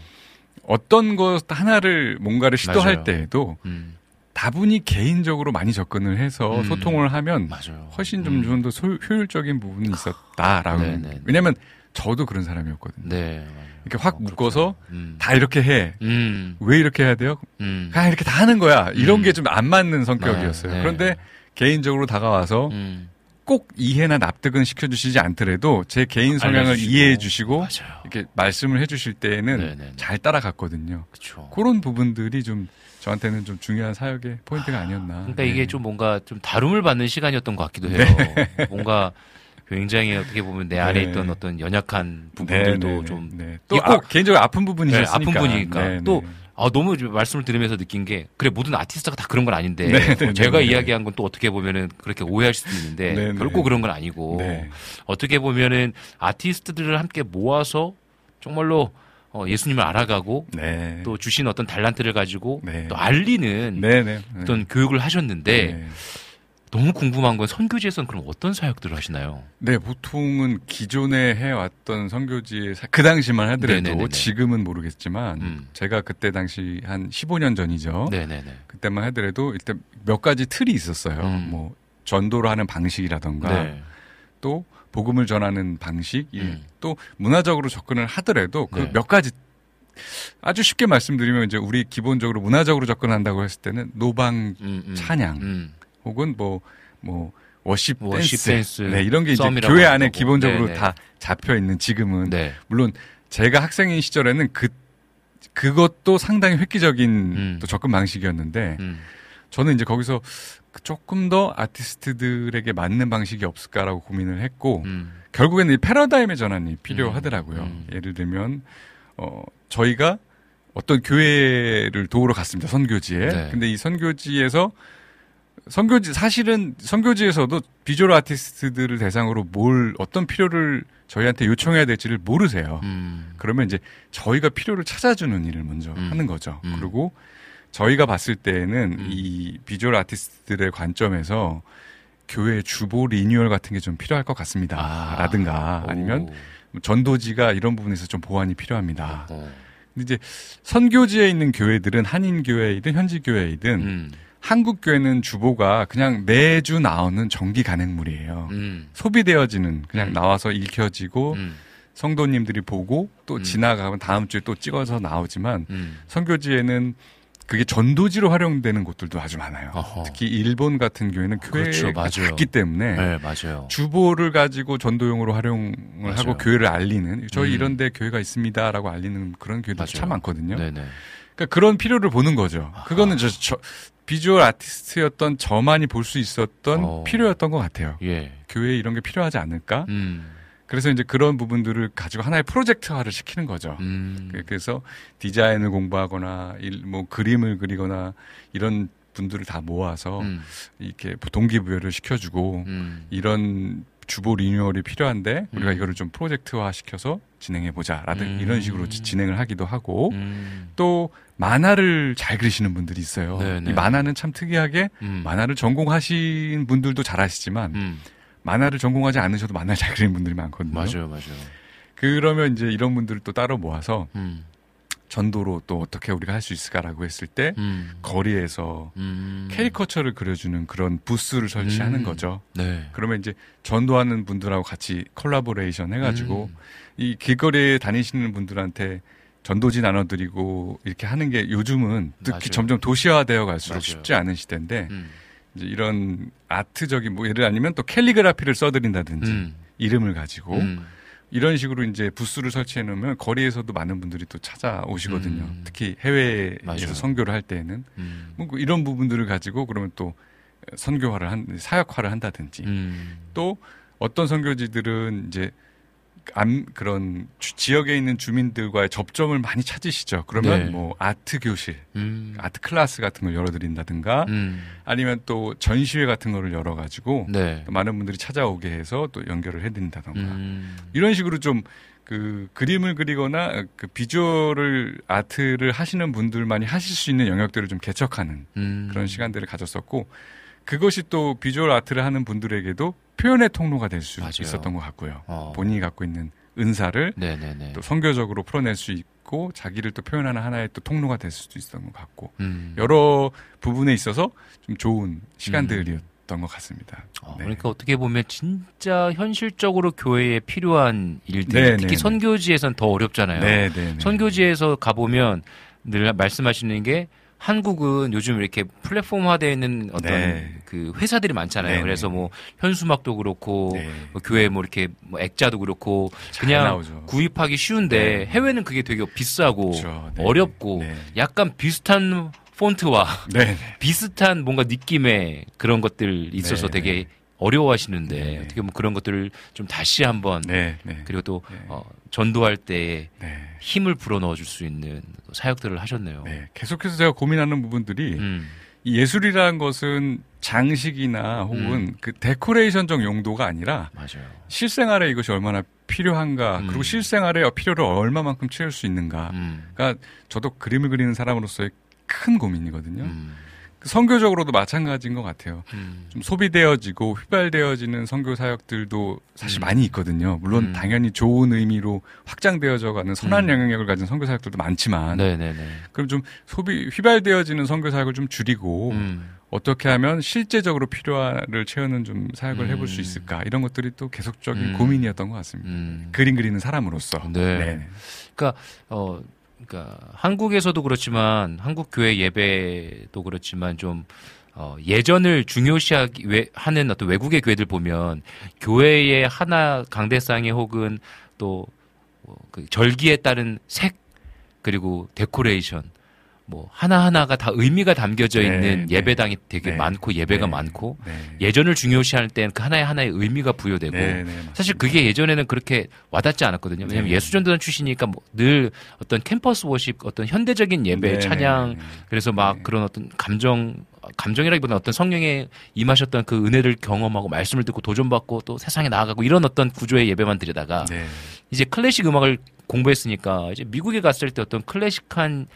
어떤 것 하나를 뭔가를 시도할 맞아요. 때에도 음, 다분히 개인적으로 많이 접근을 해서 음. 소통을 하면 맞아요. 훨씬 좀 음. 좀더 효율적인 부분이 있었다라고 네, 네, 네. 왜냐면 저도 그런 사람이었거든요. 네. 이렇게 확 어, 묶어서. 음. 다 이렇게 해. 음. 왜 이렇게 해야 돼요? 음. 그냥 이렇게 다 하는 거야. 이런 음. 게좀 안 맞는 성격이었어요. 네, 네. 그런데 개인적으로 다가와서 음. 꼭 이해나 납득은 시켜주시지 않더라도 제 개인 성향을 알려주시고. 이해해 주시고 맞아요. 이렇게 말씀을 해 주실 때에는. 잘 따라갔거든요. 그쵸. 그런 부분들이 좀 저한테는 좀 중요한 사역의 포인트가 아니었나. 그러니까 네. 이게 좀 뭔가 좀 다룸을 받는 시간이었던 것 같기도 해요. 뭔가 굉장히 어떻게 보면 내 안에 네. 있던 어떤 연약한 부분들도 네, 네, 좀 네. 또 있고 아, 개인적으로 아픈 부분이 네, 있었으니까. 아픈 분이니까 네, 또 네. 아, 너무 좀 말씀을 들으면서 느낀 게 그래 모든 아티스트가 다 그런 건 아닌데 네, 네, 어, 제가 네, 네. 이야기한 건 또 어떻게 보면은 그렇게 오해할 수도 있는데 네, 네. 결코 그런 건 아니고 네. 어떻게 보면은 아티스트들을 함께 모아서 정말로 어, 예수님을 알아가고 네. 또 주신 어떤 달란트를 가지고 네. 또 알리는 네, 네. 네. 어떤 교육을 하셨는데 네. 너무 궁금한 건 선교지에서는 그럼 어떤 사역들을 하시나요? 네, 보통은 기존에 해왔던 선교지의 사- 그 당시만 하더라도 네네네네. 지금은 모르겠지만 음. 제가 그때 당시 한 15년 전이죠. 네네네. 그때만 하더라도 일단 몇 가지 틀이 있었어요. 음. 뭐 전도를 하는 방식이라던가 네. 또 복음을 전하는 방식, 이 음. 또 문화적으로 접근을 하더라도 그 네. 몇 가지 아주 쉽게 말씀드리면 이제 우리 기본적으로 문화적으로 접근한다고 했을 때는 노방 음, 음. 찬양 음. 혹은 뭐뭐 워십, 워십 댄스, 네, 이런 게 이제 교회 안에 거고. 기본적으로 네네. 다 잡혀 있는 지금은 네. 물론 제가 학생인 시절에는 그 그것도 상당히 획기적인 음. 또 접근 방식이었는데 음. 저는 이제 거기서 그 조금 더 아티스트들에게 맞는 방식이 없을까라고 고민을 했고 음. 결국에는 이 패러다임의 전환이 필요하더라고요. 음. 예를 들면 어 저희가 어떤 교회를 도우러 갔습니다. 선교지에. 네. 근데 이 선교지에서 선교지 사실은 선교지에서도 비주얼 아티스트들을 대상으로 뭘 어떤 필요를 저희한테 요청해야 될지를 모르세요. 음. 그러면 이제 저희가 필요를 찾아주는 일을 먼저 음. 하는 거죠. 음. 그리고 저희가 봤을 때에는 음. 이 비주얼 아티스트들의 관점에서 교회 주보 리뉴얼 같은 게 좀 필요할 것 같습니다. 아. 라든가 오. 아니면 전도지가 이런 부분에서 좀 보완이 필요합니다. 어. 근데 이제 선교지에 있는 교회들은 한인 교회이든 현지 교회이든 음. 한국 교회는 주보가 그냥 매주 나오는 정기 간행물이에요. 음. 소비되어지는 그냥 음. 나와서 읽혀지고 음. 성도님들이 보고 또 음. 지나가면 다음 주에 또 찍어서 나오지만 음. 선교지에는 그게 전도지로 활용되는 곳들도 아주 많아요. 어허. 특히 일본 같은 교회는 그렇죠, 교회가 맞아요. 작기 때문에 네, 맞아요. 주보를 가지고 전도용으로 활용을 맞아요. 하고 교회를 알리는 저희 음. 이런데 교회가 있습니다라고 알리는 그런 맞아요. 참 많거든요. 네네. 그러니까 그런 필요를 보는 거죠. 그거는 저, 저 비주얼 아티스트였던 저만이 볼 수 있었던 어. 필요였던 것 같아요. 예. 교회에 이런 게 필요하지 않을까? 음. 그래서 이제 그런 부분들을 가지고 하나의 프로젝트화를 시키는 거죠. 음. 그- 그래서 디자인을 공부하거나 일- 뭐 그림을 그리거나 이런 분들을 다 모아서 음. 이렇게 동기부여를 시켜주고 음. 이런 주보 리뉴얼이 필요한데 우리가 음. 이거를 좀 프로젝트화 시켜서 진행해 보자라든 음. 이런 식으로 지- 진행을 하기도 하고 음. 또 만화를 잘 그리시는 분들이 있어요. 네네. 이 만화는 참 특이하게 음. 만화를 전공하신 분들도 잘 하시지만 음. 만화를 전공하지 않으셔도 만화를 잘 그리는 분들이 많거든요. 맞아요, 맞아요. 그러면 이제 이런 분들을 또 따로 모아서 음. 전도로 또 어떻게 우리가 할 수 있을까라고 했을 때 음. 거리에서 음. 캐리커처를 그려주는 그런 부스를 설치하는 음. 거죠. 네. 그러면 이제 전도하는 분들하고 같이 콜라보레이션 해가지고 음. 이 길거리에 다니시는 분들한테 전도지 나눠드리고 이렇게 하는 게 요즘은 특히 맞아요. 점점 도시화되어 갈수록 맞아요. 쉽지 않은 시대인데 음. 이제 이런 아트적인 뭐 예를 아니면 또 캘리그라피를 써드린다든지 음. 이름을 가지고 음. 이런 식으로 이제 부스를 설치해 놓으면 거리에서도 많은 분들이 또 찾아오시거든요. 음. 특히 해외에서 맞아요. 선교를 할 때에는 음. 뭐 이런 부분들을 가지고 그러면 또 선교화를 한 사역화를 한다든지 음. 또 어떤 선교지들은 이제 암 그런 주- 지역에 있는 주민들과의 접점을 많이 찾으시죠. 그러면 네. 뭐 아트 교실, 음. 아트 클래스 같은 걸 열어드린다든가 음. 아니면 또 전시회 같은 거를 열어가지고 네. 또 많은 분들이 찾아오게 해서 또 연결을 해드린다던가 음. 이런 식으로 좀 그 그림을 그리거나 그 비주얼을 아트를 하시는 분들만이 하실 수 있는 영역들을 좀 개척하는 음. 그런 시간들을 가졌었고 그것이 또 비주얼 아트를 하는 분들에게도 표현의 통로가 될 수. 있었던 것 같고요. 어. 본인이 갖고 있는 은사를 네네네. 또 선교적으로 풀어낼 수 있고 자기를 또 표현하는 하나의 또 통로가 될 수도 있었던 것 같고 음. 여러 부분에 있어서 좀 좋은 시간들이었던 것 같습니다. 어, 네. 그러니까 어떻게 보면 진짜 현실적으로 교회에 필요한 일들, 네, 특히 네, 네. 선교지에선 더 어렵잖아요. 네, 네, 네. 선교지에서 가보면 늘 말씀하시는 게 한국은 요즘 이렇게 플랫폼화되어 있는 어떤 네. 그 회사들이 많잖아요. 네, 그래서 네. 뭐 현수막도 그렇고 네. 뭐 교회 뭐 이렇게 뭐 액자도 그렇고 잘 그냥 나오죠. 구입하기 쉬운데 네. 해외는 그게 되게 비싸고 그렇죠. 네. 어렵고 네. 약간 비슷한 폰트와. *laughs* 비슷한 뭔가 느낌의 그런 것들 있어서 네, 되게 네. 어려워하시는데. 어떻게 보면 그런 것들을 좀 다시 한번. 그리고 또 네. 어, 전도할 때 네. 힘을 불어 넣어 줄 수 있는 사역들을 하셨네요. 네. 계속해서 제가 고민하는 부분들이 음, 이 예술이라는 것은 장식이나 혹은 음. 그 데코레이션적 용도가 아니라 맞아요. 실생활에 이것이 얼마나 필요한가 음. 그리고 실생활에 필요를 얼마만큼 채울 수 있는가 음, 그러니까 저도 그림을 그리는 사람으로서의 큰 고민이거든요. 음, 그 선교적으로도 마찬가지인 것 같아요. 음, 좀 소비되어지고 휘발되어지는 선교 사역들도 사실 음. 많이 있거든요. 물론 음. 당연히 좋은 의미로 확장되어져 가는 선한 음. 영향력을 가진 선교 사역들도 많지만 네네네. 그럼 좀 소비 휘발되어지는 선교 사역을 좀 줄이고 음, 어떻게 하면 실제적으로 필요를 채우는 좀 사역을 해볼 수 음. 있을까 이런 것들이 또 계속적인 음. 고민이었던 것 같습니다. 음. 그림 그리는 사람으로서. 네. 어, 그러니까 한국에서도 그렇지만 한국 교회 예배도 그렇지만 좀 어, 예전을 중요시하기 왜- 하는 어떤 외국의 교회들 보면 교회의 하나 강대상에 혹은 또 뭐, 그 절기에 따른 색 그리고 데코레이션 뭐 하나하나가 다 의미가 담겨져 네, 있는 네. 예배당이 되게 네. 많고 예배가 네. 많고 네. 예전을 중요시할 때는 그 하나의 하나의 의미가 부여되고 네. 사실 그게 예전에는 그렇게 와닿지 않았거든요. 왜냐하면 네. 예수전도단 출신이니까 뭐 늘 어떤 캠퍼스 워십, 어떤 현대적인 예배, 네, 찬양. 그래서 막 네. 그런 어떤 감정, 감정이라기보다는 어떤 성령에 임하셨던 그 은혜를 경험하고 말씀을 듣고 도전받고 또 세상에 나아가고 이런 어떤 구조의 예배만 드리다가 네. 이제 클래식 음악을 공부했으니까 이제 미국에 갔을 때 어떤 클래식한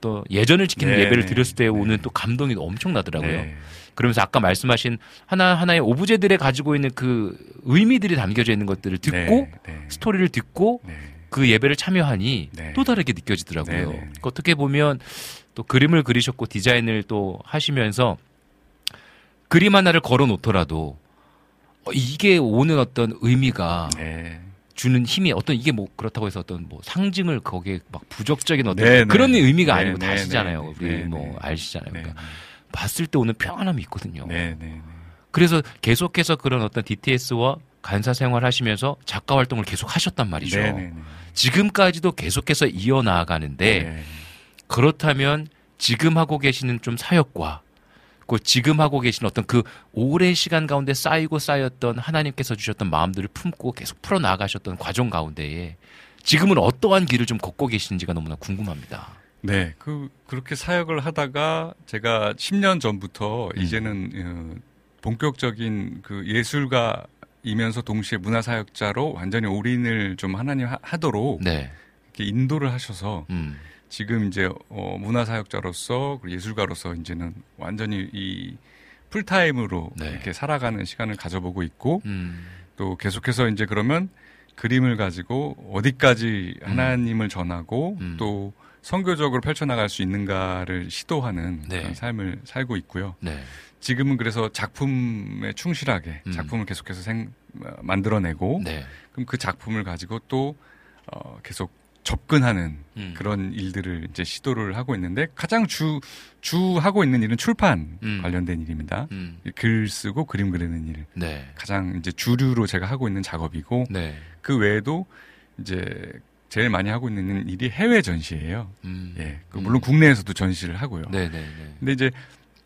또 예전을 지키는 네, 예배를 네, 드렸을 때 네. 오는 또 감동이 엄청나더라고요. 네. 그러면서 아까 말씀하신 하나 하나의 오브제들에 가지고 있는 그 의미들이 담겨져 있는 것들을 듣고 네, 네. 스토리를 듣고 네. 그 예배를 참여하니 네. 또 다르게 느껴지더라고요. 네, 네. 그러니까 어떻게 보면 또 그림을 그리셨고 디자인을 또 하시면서 그림 하나를 걸어 놓더라도 어, 이게 오는 어떤 의미가 네. 주는 힘이 어떤 이게 뭐 그렇다고 해서 어떤 뭐 상징을 거기에 막 부적적인 어떤 네, 그런 네. 의미가 네, 아니고 네, 다 아시잖아요. 네, 우리 네, 뭐 네. 아시잖아요. 네. 그러니까 봤을 때 오는 평안함이 있거든요. 그래서 계속해서 그런 어떤 DTS와 간사 생활 하시면서 작가 활동을 계속 하셨단 말이죠. 지금까지도 계속해서 이어 나아가는데 네. 그렇다면 지금 하고 계시는 좀 사역과 그 지금 하고 계신 어떤 그 오랜 시간 가운데 쌓이고 쌓였던 하나님께서 주셨던 마음들을 품고 계속 풀어 나가셨던 과정 가운데에 지금은 어떠한 길을 좀 걷고 계시는지가 너무나 궁금합니다. 네, 그 그렇게 사역을 하다가 제가 10년 전부터 음. 이제는 어, 본격적인 그 예술가 이면서 동시에 문화 사역자로 완전히 올인을 좀 하나님 하, 하도록 네. 이렇게 인도를 하셔서 음. 지금 이제 어, 문화 사역자로서 그리고 예술가로서 이제는 완전히 이 풀타임으로 네. 이렇게 살아가는 시간을 가져보고 있고 음. 또 계속해서 이제 그러면 그림을 가지고 어디까지 하나님을 전하고 음. 또 선교적으로 펼쳐나갈 수 있는가를 시도하는 네. 그런 삶을 살고 있고요. 네. 지금은 그래서 작품에 충실하게 음. 작품을 계속해서 생, 어, 만들어내고 네. 그럼 그 작품을 가지고 또 어, 계속 접근하는 음. 그런 일들을 이제 시도를 하고 있는데 가장 주, 주 하고 있는 일은 출판 음. 관련된 일입니다. 음. 글 쓰고 그림 그리는 일. 네. 가장 이제 주류로 제가 하고 있는 작업이고 네. 그 외에도 이제 제일 많이 하고 있는 일이 해외 전시예요. 음. 예. 그 물론 국내에서도 전시를 하고요. 네, 네, 네. 근데 이제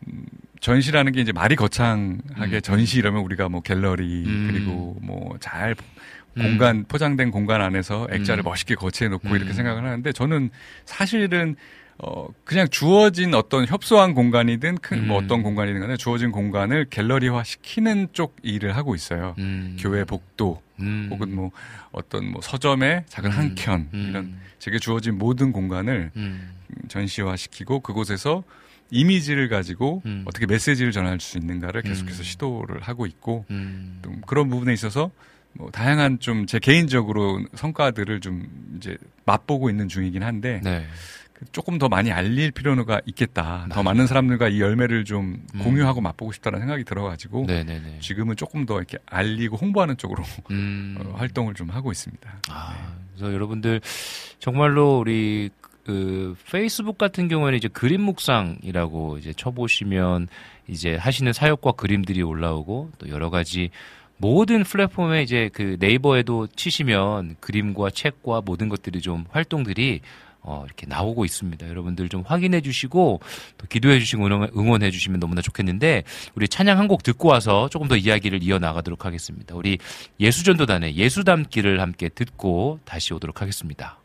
음, 전시라는 게 이제 말이 거창하게 음. 전시 이러면 우리가 뭐 갤러리 음. 그리고 뭐 잘 음. 공간 포장된 공간 안에서 액자를 음. 멋있게 거치해 놓고 음. 이렇게 생각을 하는데 저는 사실은 어 그냥 주어진 어떤 협소한 공간이든 큰뭐 음. 어떤 공간이든 간에 주어진 공간을 갤러리화 시키는 쪽 일을 하고 있어요. 음. 교회 복도 음. 혹은 뭐 어떤 뭐 서점의 작은 음. 한켠 음. 이런 제게 주어진 모든 공간을 음. 전시화 시키고 그곳에서 이미지를 가지고 음. 어떻게 메시지를 전할 수 있는가를 계속해서 음. 시도를 하고 있고 음. 좀 그런 부분에 있어서 뭐 다양한 좀 제 개인적으로 성과들을 좀 이제 맛보고 있는 중이긴 한데 네. 그 조금 더 많이 알릴 필요가 있겠다. 더 많은 사람들과 이 열매를 좀 음. 공유하고 맛보고 싶다는 생각이 들어가지고 네, 네, 네. 지금은 조금 더 이렇게 알리고 홍보하는 쪽으로 *laughs* 음. 어, 활동을 좀 하고 있습니다. 아, 그래서 여러분들 정말로 우리 그 페이스북 같은 경우에는 이제 그림 묵상이라고 이제 쳐보시면 이제 하시는 사역과 그림들이 올라오고 또 여러 가지 모든 플랫폼에 이제 그 네이버에도 치시면 그림과 책과 모든 것들이 좀 활동들이 어, 이렇게 나오고 있습니다. 여러분들 좀 확인해 주시고 또 기도해 주시고 응원- 응원해 주시면 너무나 좋겠는데 우리 찬양 한 곡 듣고 와서 조금 더 이야기를 이어 나가도록 하겠습니다. 우리 예수전도단의 예수 담기를 함께 듣고 다시 오도록 하겠습니다.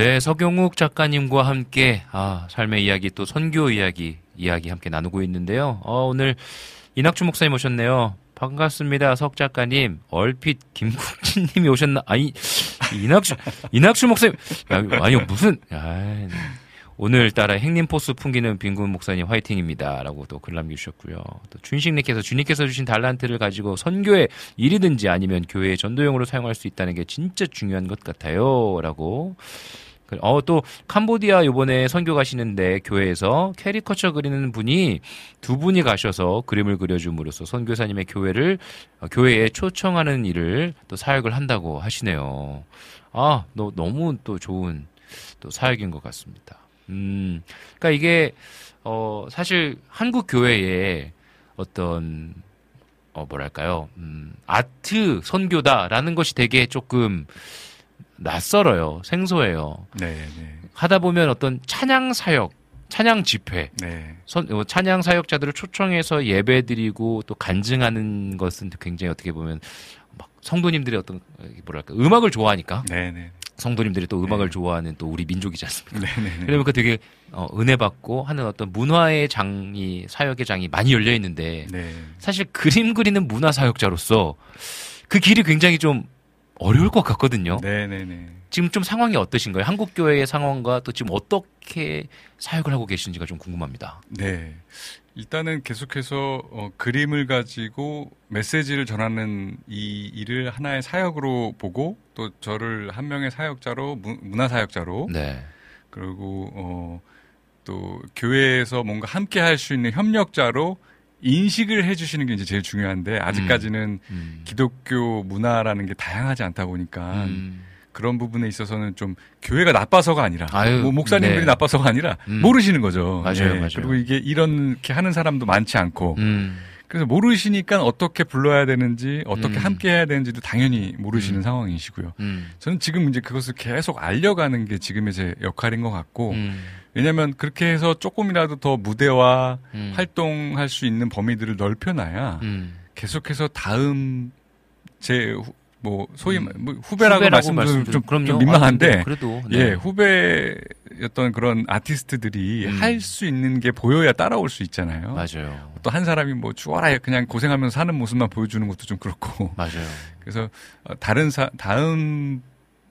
네, 서경욱 작가님과 함께 아, 삶의 이야기 또 선교 이야기 이야기 함께 나누고 있는데요. 어, 오늘 이낙주 목사님 오셨네요. 반갑습니다, 석 작가님. 얼핏 김국진님이 오셨나? 아니 이낙주 이낙주 목사님 야, 아니 무슨 아, 오늘따라 행님 포스 풍기는 빈군 목사님 화이팅입니다 라고 또 글 남겨주셨고요. 또 준식님께서 주님께서 주신 달란트를 가지고 선교에 일이든지 아니면 교회의 전도용으로 사용할 수 있다는 게 진짜 중요한 것 같아요 라고. 어, 또, 캄보디아 요번에 선교 가시는데 교회에서 캐리커처 그리는 분이 두 분이 가셔서 그림을 그려줌으로써 선교사님의 교회를, 어, 교회에 초청하는 일을 또 사역을 한다고 하시네요. 아, 너, 너무 또 좋은 또 사역인 것 같습니다. 음, 그러니까 이게 어 사실 한국 교회에 어떤 어 뭐랄까요, 음, 아트 선교다라는 것이 되게 조금 낯설어요, 생소해요. 네, 네. 하다 보면 어떤 찬양 사역, 찬양 집회, 네. 선, 어, 찬양 사역자들을 초청해서 예배 드리고 또 간증하는 것은 굉장히 어떻게 보면 막 성도님들이 어떤 뭐랄까 음악을 좋아하니까 네, 네. 성도님들이 또 음악을 네. 좋아하는 또 우리 민족이지 않습니까? 네, 네. 네. 그러면 그 되게 어, 은혜 받고 하는 어떤 문화의 장이 사역의 장이 많이 열려 있는데 네. 사실 그림 그리는 문화 사역자로서 그 길이 굉장히 좀 어려울 것 같거든요. 네, 네, 네. 지금 좀 상황이 어떠신가요? 한국 교회의 상황과 또 지금 어떻게 사역을 하고 계신지가 좀 궁금합니다. 네. 일단은 계속해서 어, 그림을 가지고 메시지를 전하는 이 일을 하나의 사역으로 보고 또 저를 한 명의 사역자로 문- 문화 사역자로 네. 그리고 어, 또 교회에서 뭔가 함께 할 수 있는 협력자로 인식을 해주시는 게 이제 제일 중요한데 아직까지는 음. 기독교 문화라는 게 다양하지 않다 보니까 음. 그런 부분에 있어서는 좀 교회가 나빠서가 아니라 아유, 뭐 목사님들이 네. 나빠서가 아니라 음. 모르시는 거죠. 맞아요, 예, 맞아요. 그리고 이게 이렇게 하는 사람도 많지 않고 음. 그래서 모르시니까 어떻게 불러야 되는지 어떻게 음. 함께 해야 되는지도 당연히 모르시는 음. 상황이시고요. 음. 저는 지금 이제 그것을 계속 알려가는 게 지금의 제 역할인 것 같고 음. 왜냐하면 그렇게 해서 조금이라도 더 무대와 음. 활동할 수 있는 범위들을 넓혀놔야 음. 계속해서 다음 제 뭐 소위 음. 뭐 후배라고, 말씀드리면 좀. 좀 민망한데 아, 그래도 네. 예 후배였던 그런 아티스트들이 음. 할수 있는 게 보여야 따라올 수 있잖아요. 맞아요. 또 한 사람이 뭐 죽어라 그냥 고생하면서 사는 모습만 보여주는 것도 좀 그렇고 맞아요. 그래서 어, 다른 사 다음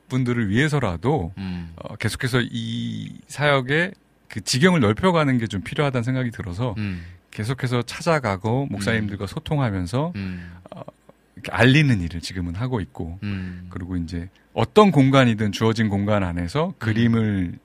분들을 위해서라도 음. 어, 계속해서 이 사역의 그 지경을 넓혀가는 게 좀 필요하다는 생각이 들어서 음. 계속해서 찾아가고 목사님들과 소통하면서 음. 이렇게 알리는 일을 지금은 하고 있고 음. 그리고 이제 어떤 공간이든 주어진 공간 안에서 그림을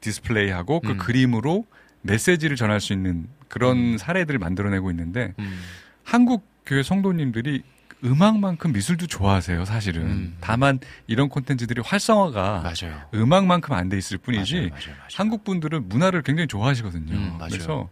디스플레이하고 그 음. 그림으로 메시지를 전할 수 있는 그런 사례들을 만들어내고 있는데 음. 한국 교회 성도님들이 음악만큼 미술도 좋아하세요, 사실은. 음. 다만 이런 콘텐츠들이 활성화가 맞아요. 음악만큼 안 돼 있을 뿐이지 맞아요, 맞아요, 맞아요. 한국 분들은 문화를 굉장히 좋아하시거든요. 음. 그래서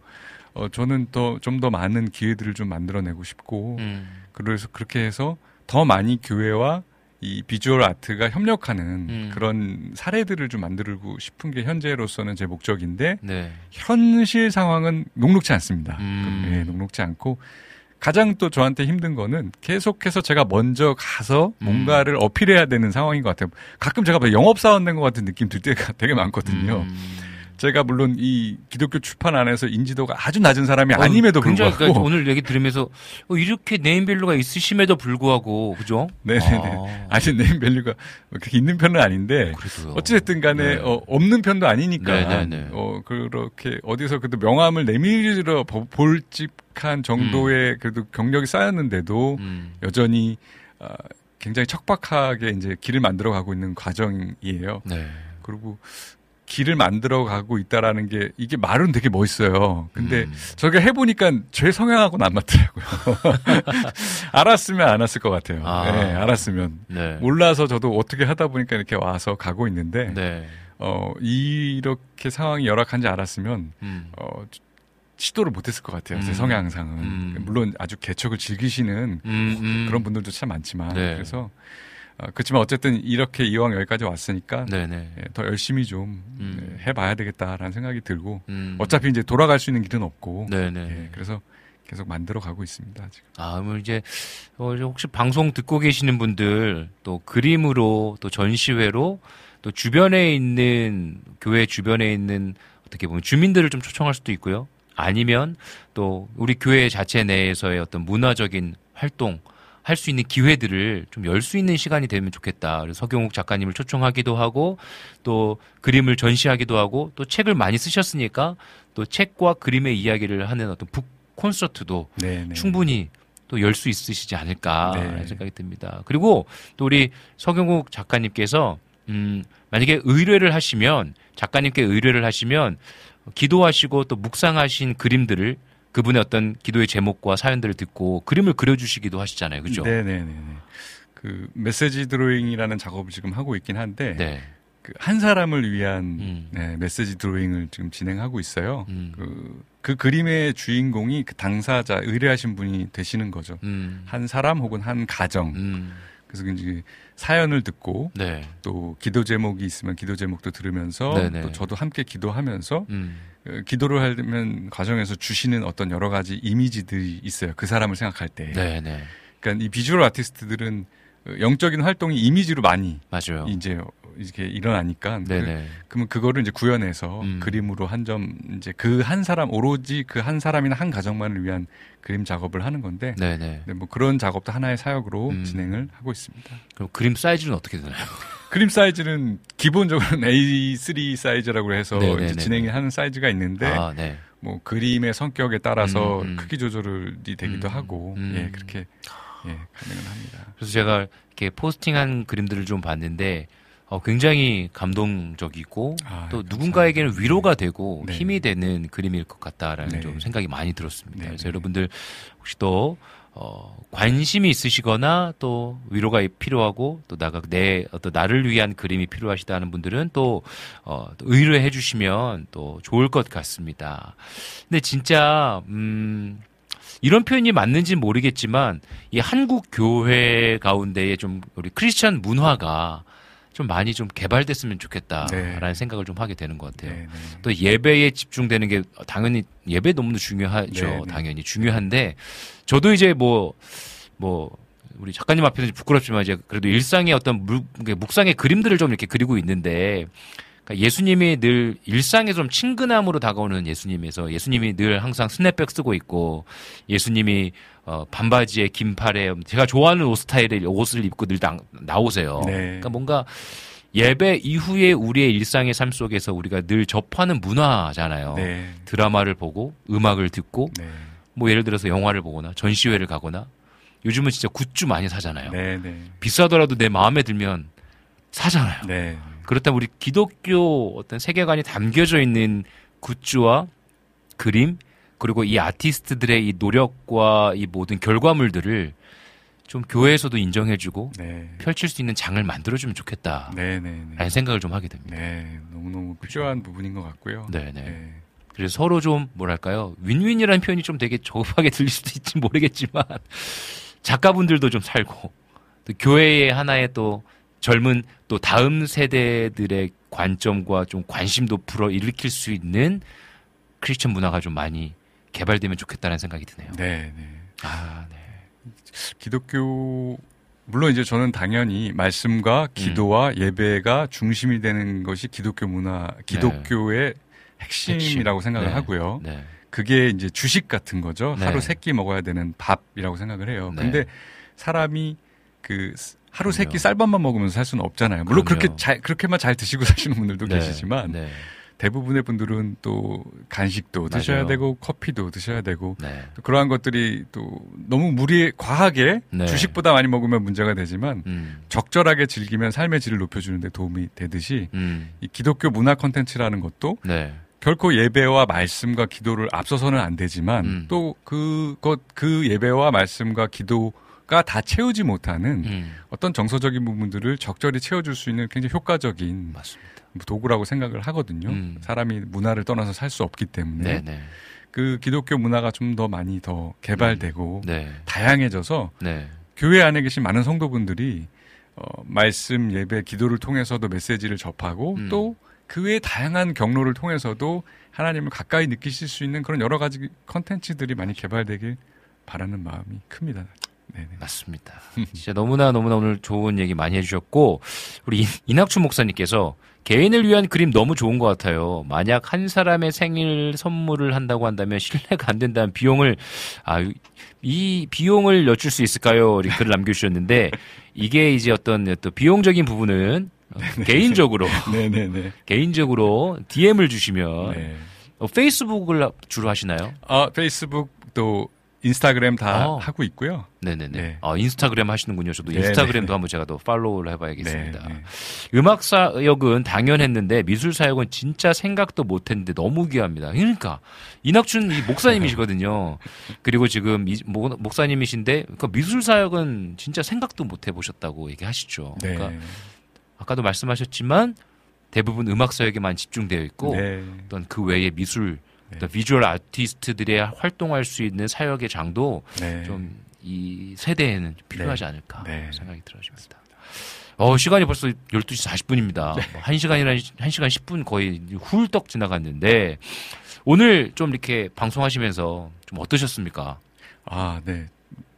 어, 저는 더 좀 더 많은 기회들을 좀 만들어내고 싶고 음. 그래서 그렇게 해서 더 많이 교회와 이 비주얼 아트가 협력하는 음. 그런 사례들을 좀 만들고 싶은 게 현재로서는 제 목적인데 네. 현실 상황은 녹록지 않습니다. 음. 예, 녹록지 않고 가장 또 저한테 힘든 거는 계속해서 제가 먼저 가서 음. 뭔가를 어필해야 되는 상황인 것 같아요. 가끔 제가 영업사원 된 것 같은 느낌 들 때가 되게 많거든요. 음. 제가 물론 이 기독교 출판 안에서 인지도가 아주 낮은 사람이 어, 아님에도 불구하고 그러니까 오늘 얘기 들으면서 어, 이렇게 네임밸류가 있으심에도 불구하고 그죠? 네네네. 아, 아직 *laughs* 네임밸류가 그렇게 있는 편은 아닌데 그래도요. 어찌됐든 간에 네. 어, 없는 편도 아니니까 네네네. 어, 그렇게 어디서 그래도 명함을 내밀어 보- 볼직 한 정도의 그래도 경력이 쌓였는데도 음. 여전히 아, 굉장히 척박하게 이제 길을 만들어 가고 있는 과정이에요. 네. 그리고 길을 만들어 가고 있다라는 게 이게 말은 되게 멋있어요. 근데 음. 저희가 해보니까 제 성향하고는 안 맞더라고요. *laughs* 알았으면 안 왔을 것 같아요. 아. 네, 알았으면. 네. 몰라서 저도 어떻게 하다 보니까 이렇게 와서 가고 있는데, 네. 어, 이렇게 상황이 열악한지 알았으면, 음. 어, 시도를 못했을 것 같아요. 제 음. 성향상은. 음. 물론 아주 개척을 즐기시는 음, 음. 그런 분들도 참 많지만, 네. 그래서, 어, 그렇지만 어쨌든 이렇게 이왕 여기까지 왔으니까, 네네. 예, 더 열심히 좀 음. 예, 해봐야 되겠다라는 생각이 들고, 음. 어차피 이제 돌아갈 수 있는 길은 없고, 네네. 예, 그래서 계속 만들어 가고 있습니다. 지금. 아, 어, 이제 혹시 방송 듣고 계시는 분들 또 그림으로 또 전시회로 또 주변에 있는 교회 주변에 있는 어떻게 보면 주민들을 좀 초청할 수도 있고요. 아니면 또 우리 교회 자체 내에서의 어떤 문화적인 활동 할 수 있는 기회들을 좀 열 수 있는 시간이 되면 좋겠다. 그래서 서경욱 작가님을 초청하기도 하고 또 그림을 전시하기도 하고 또 책을 많이 쓰셨으니까 또 책과 그림의 이야기를 하는 어떤 북 콘서트도 네, 네. 충분히 또 열 수 있으시지 않을까라는 네. 생각이 듭니다. 그리고 또 우리 서경욱 작가님께서 음 만약에 의뢰를 하시면 작가님께 의뢰를 하시면 기도하시고 또 묵상하신 그림들을 그분의 어떤 기도의 제목과 사연들을 듣고 그림을 그려주시기도 하시잖아요, 그죠? 네네네. 그 메시지 드로잉이라는 작업을 지금 하고 있긴 한데 네. 그한 사람을 위한 음. 네, 메시지 드로잉을 지금 진행하고 있어요. 음. 그, 그 그림의 주인공이 그 당사자 의뢰하신 분이 되시는 거죠. 음. 한 사람 혹은 한 가정. 음. 그래서 이제 사연을 듣고 네. 또 기도 제목이 있으면 기도 제목도 들으면서 네네. 또 저도 함께 기도하면서 음. 어, 기도를 하면 과정에서 주시는 어떤 여러 가지 이미지들이 있어요. 그 사람을 생각할 때. 네, 네. 그러니까 이 비주얼 아티스트들은 어, 영적인 활동이 이미지로 많이 맞아요. 이제 이렇게 일어나니까 그, 네네. 그러면 그거를 이제 구현해서 음. 그림으로 한 점 이제 그 한 사람 오로지 그 한 사람이나 한 가정만을 위한 그림 작업을 하는 건데 네네. 네, 뭐 그런 작업도 하나의 사역으로 음. 진행을 하고 있습니다. 그럼 그림 사이즈는 어떻게 되나요? *laughs* 그림 사이즈는 기본적으로는 A3 사이즈라고 해서 진행하는 사이즈가 있는데 아, 네. 뭐 그림의 성격에 따라서 음, 음. 크기 조절이 되기도 음, 하고 음. 예 그렇게 예 가능은 합니다. 그래서 제가 이렇게 포스팅한 그림들을 좀 봤는데 어, 굉장히 감동적이고 아, 또 감사합니다. 누군가에게는 위로가 되고 네. 힘이 되는 그림일 것 같다라는 네. 좀 생각이 많이 들었습니다. 네, 그래서 네. 여러분들 혹시 또 어, 관심이 있으시거나 또 위로가 필요하고 또 나가 내 어떤 나를 위한 그림이 필요하시다는 분들은 또, 어, 또 의뢰해 주시면 또 좋을 것 같습니다. 근데 진짜 음 이런 표현이 맞는지 모르겠지만 이 한국 교회 가운데에 좀 우리 크리스천 문화가 좀 많이 좀 개발됐으면 좋겠다라는 네. 생각을 좀 하게 되는 것 같아요. 네, 네. 또 예배에 집중되는 게 당연히 예배 너무 중요하죠. 네, 네. 당연히 중요한데 저도 이제 뭐뭐 우리 작가님 앞에서 부끄럽지만 이제 그래도 일상의 어떤 물, 묵상의 그림들을 좀 이렇게 그리고 있는데 그러니까 예수님이 늘 일상에 좀 친근함으로 다가오는 예수님에서 예수님이 늘 항상 스냅백 쓰고 있고 예수님이 어, 반바지에 긴 팔에 제가 좋아하는 옷 스타일의 옷을 입고 늘 나, 나오세요. 네. 그러니까 뭔가 예배 이후에 우리의 일상의 삶 속에서 우리가 늘 접하는 문화잖아요. 네. 드라마를 보고 음악을 듣고 네. 뭐 예를 들어서 영화를 보거나 전시회를 가거나 요즘은 진짜 굿즈 많이 사잖아요. 네, 네. 비싸더라도 내 마음에 들면 사잖아요. 네. 그렇다면 우리 기독교 어떤 세계관이 담겨져 있는 굿즈와 그림 그리고 이 아티스트들의 이 노력과 이 모든 결과물들을 좀 교회에서도 인정해주고 네. 펼칠 수 있는 장을 만들어주면 좋겠다라는 네, 네, 네. 생각을 좀 하게 됩니다. 네, 너무너무 필요한 부분인 것 같고요. 네, 네. 네. 그래서 서로 좀 뭐랄까요 윈윈이라는 표현이 좀 되게 저급하게 들릴 수도 있지 모르겠지만 *laughs* 작가분들도 좀 살고 또 교회의 하나의 또 젊은 또 다음 세대들의 관점과 좀 관심도 불어 일으킬 수 있는 크리스천 문화가 좀 많이 개발되면 좋겠다는 생각이 드네요. 네, 네. 아, 네. 기독교 물론 이제 저는 당연히 말씀과 기도와 음. 예배가 중심이 되는 것이 기독교 문화, 기독교의 핵심이라고 생각을 네. 하고요. 네. 그게 이제 주식 같은 거죠. 네. 하루 세 끼 먹어야 되는 밥이라고 생각을 해요. 네. 근데 사람이 그 스- 하루 세 끼. 쌀밥만 먹으면서 살 수는 없잖아요. 물론 그럼요. 그렇게 잘 그렇게만 잘 드시고 *laughs* 사시는 분들도 네. 계시지만 네. 대부분의 분들은 또 간식도 드셔야 맞아요. 되고 커피도 드셔야 되고 네. 또 그러한 것들이 또 너무 무리 과하게 네. 주식보다 많이 먹으면 문제가 되지만 음. 적절하게 즐기면 삶의 질을 높여주는데 도움이 되듯이 음. 이 기독교 문화 콘텐츠라는 것도 네. 결코 예배와 말씀과 기도를 앞서서는 안 되지만 음. 또 그것 그 예배와 말씀과 기도 가 다 채우지 못하는 음. 어떤 정서적인 부분들을 적절히 채워줄 수 있는 굉장히 효과적인 맞습니다. 도구라고 생각을 하거든요. 음. 사람이 문화를 떠나서 살 수 없기 때문에 네, 네. 그 기독교 문화가 좀 더 많이 더 개발되고 네. 다양해져서 네. 교회 안에 계신 많은 성도분들이 어, 말씀 예배 기도를 통해서도 메시지를 접하고 음. 또그 외의 다양한 경로를 통해서도 하나님을 가까이 느끼실 수 있는 그런 여러 가지 컨텐츠들이 많이 개발되길 바라는 마음이 큽니다. 네네. 맞습니다. 진짜 너무나 너무나 오늘 좋은 얘기 많이 해주셨고 우리 이- 이낙춘 목사님께서 개인을 위한 그림 너무 좋은 것 같아요. 만약 한 사람의 생일 선물을 한다고 한다면 신뢰가 안 된다는 비용을 아 이 비용을 여쭐 수 있을까요? 이렇게 글을 남겨주셨는데 이게 이제 어떤 또 비용적인 부분은 어, 개인적으로 *laughs* 네네네. 개인적으로 DM을 주시면 네. 어, 페이스북을 주로 하시나요? 아, 페이스북 또 인스타그램 다 어. 하고 있고요. 네네네. 네. 아, 인스타그램 하시는군요. 저도 네, 인스타그램도 네. 한번 제가 더 팔로우를 해봐야겠습니다. 네, 네. 음악 사역은 당연했는데 미술 사역은 진짜 생각도 못했는데 너무 귀합니다. 그러니까 이낙춘 이 목사님이시거든요. *laughs* 그리고 지금 이 목- 목사님이신데 그러니까 미술 사역은 진짜 생각도 못 해보셨다고 얘기하시죠. 네. 그러니까 아까도 말씀하셨지만 대부분 음악 사역에만 집중되어 있고 네. 어떤 그 외의 미술, 네. 어떤 비주얼 아티스트들의 활동할 수 있는 사역의 장도 네. 좀이 세대에는 필요하지 않을까 네. 생각이 들어집니다. 어, 시간이 벌써 12시 40분입니다. 뭐 1시간이나 1시간 10분 거의 훌떡 지나갔는데 오늘 좀 이렇게 방송하시면서 좀 어떠셨습니까? 아, 네.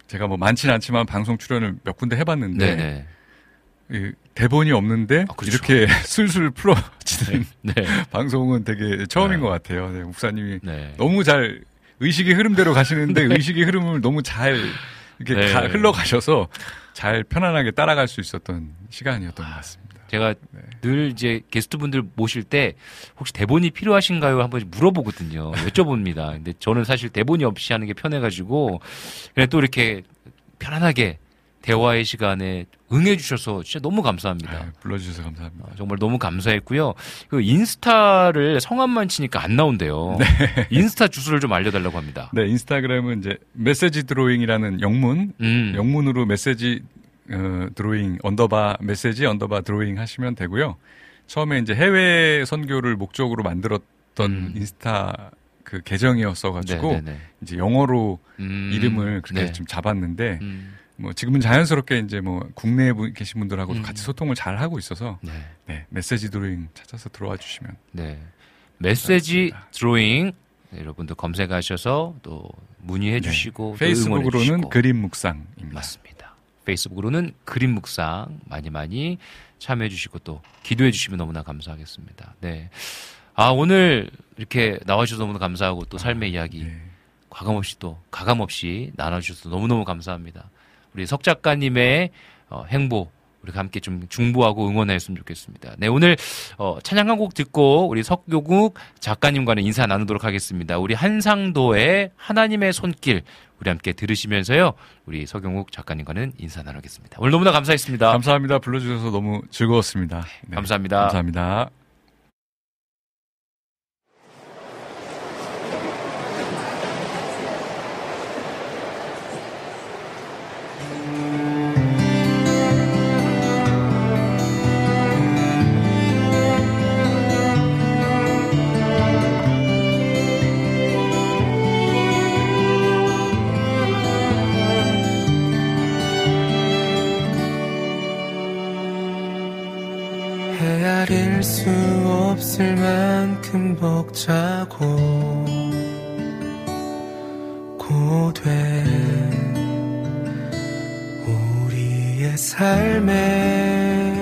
제가 뭐 많지는 않지만 방송 출연을 몇 군데 해봤는데. 이 대본이 없는데 아, 그렇죠. 이렇게 *laughs* 술술 풀어지는 네. *laughs* 방송은 되게 처음인 네. 것 같아요. 네, 목사님이 네. 너무 잘 의식의 흐름대로 가시는데 *laughs* 의식의 흐름을 너무 잘 이렇게 네. 가- 흘러가셔서 잘 편안하게 따라갈 수 있었던 시간이었던 것 같습니다. 제가 네. 늘 이제 게스트분들 모실 때 혹시 대본이 필요하신가요? 한번 물어보거든요. 여쭤봅니다. 근데 저는 사실 대본이 없이 하는 게 편해가지고 그냥 또 이렇게 편안하게 대화의 시간에 응해주셔서 진짜 너무 감사합니다. 아, 불러주셔서 감사합니다. 어, 정말 너무 감사했고요. 그 인스타를 성함만 치니까 안 나온대요. *laughs* 인스타 주소를 좀 알려달라고 합니다. 네, 인스타그램은 이제 메시지 드로잉이라는 영문, 음. 영문으로 메시지 어, 드로잉 underbar 메시지 underbar 드로잉 하시면 되고요. 처음에 이제 해외 선교를 목적으로 만들었던 음. 인스타 그 계정이었어 가지고 네네네. 이제 영어로 음. 이름을 그렇게 네. 좀 잡았는데 음. 뭐 지금은 자연스럽게 이제 뭐 국내에 분- 계신 분들하고도 음. 같이 소통을 잘 하고 있어서 네. 네, 메시지 드로잉 찾아서 들어와 주시면 네. 메시지 그렇습니다. 드로잉 네, 여러분들 검색하셔서 또 문의해 주시고 또 응원해 페이스북으로는 주시고. 그림 묵상입니다. 맞습니다. 페이스북으로는 그림 묵상 많이 많이 참여해 주시고 또 기도해 주시면 너무나 감사하겠습니다. 네. 아, 오늘 이렇게 나와 주셔서 너무나 감사하고 또 삶의 이야기 네. 과감 없이 또 가감 없이 나눠 주셔서 너무너무 감사합니다. 우리 석 작가님의 어, 행보 우리가 함께 좀 중보하고 응원했으면 좋겠습니다. 네, 오늘 어, 찬양 한 곡 듣고 우리 석교국 작가님과는 인사 나누도록 하겠습니다. 우리 한상도의 하나님의 손길 우리 함께 들으시면서요. 우리 석용욱 작가님과는 인사 나누겠습니다. 오늘 너무나 감사했습니다. 감사합니다. 불러주셔서 너무 즐거웠습니다. 네, 감사합니다. 감사합니다. 없을 만큼 벅차고 고된 우리의 삶에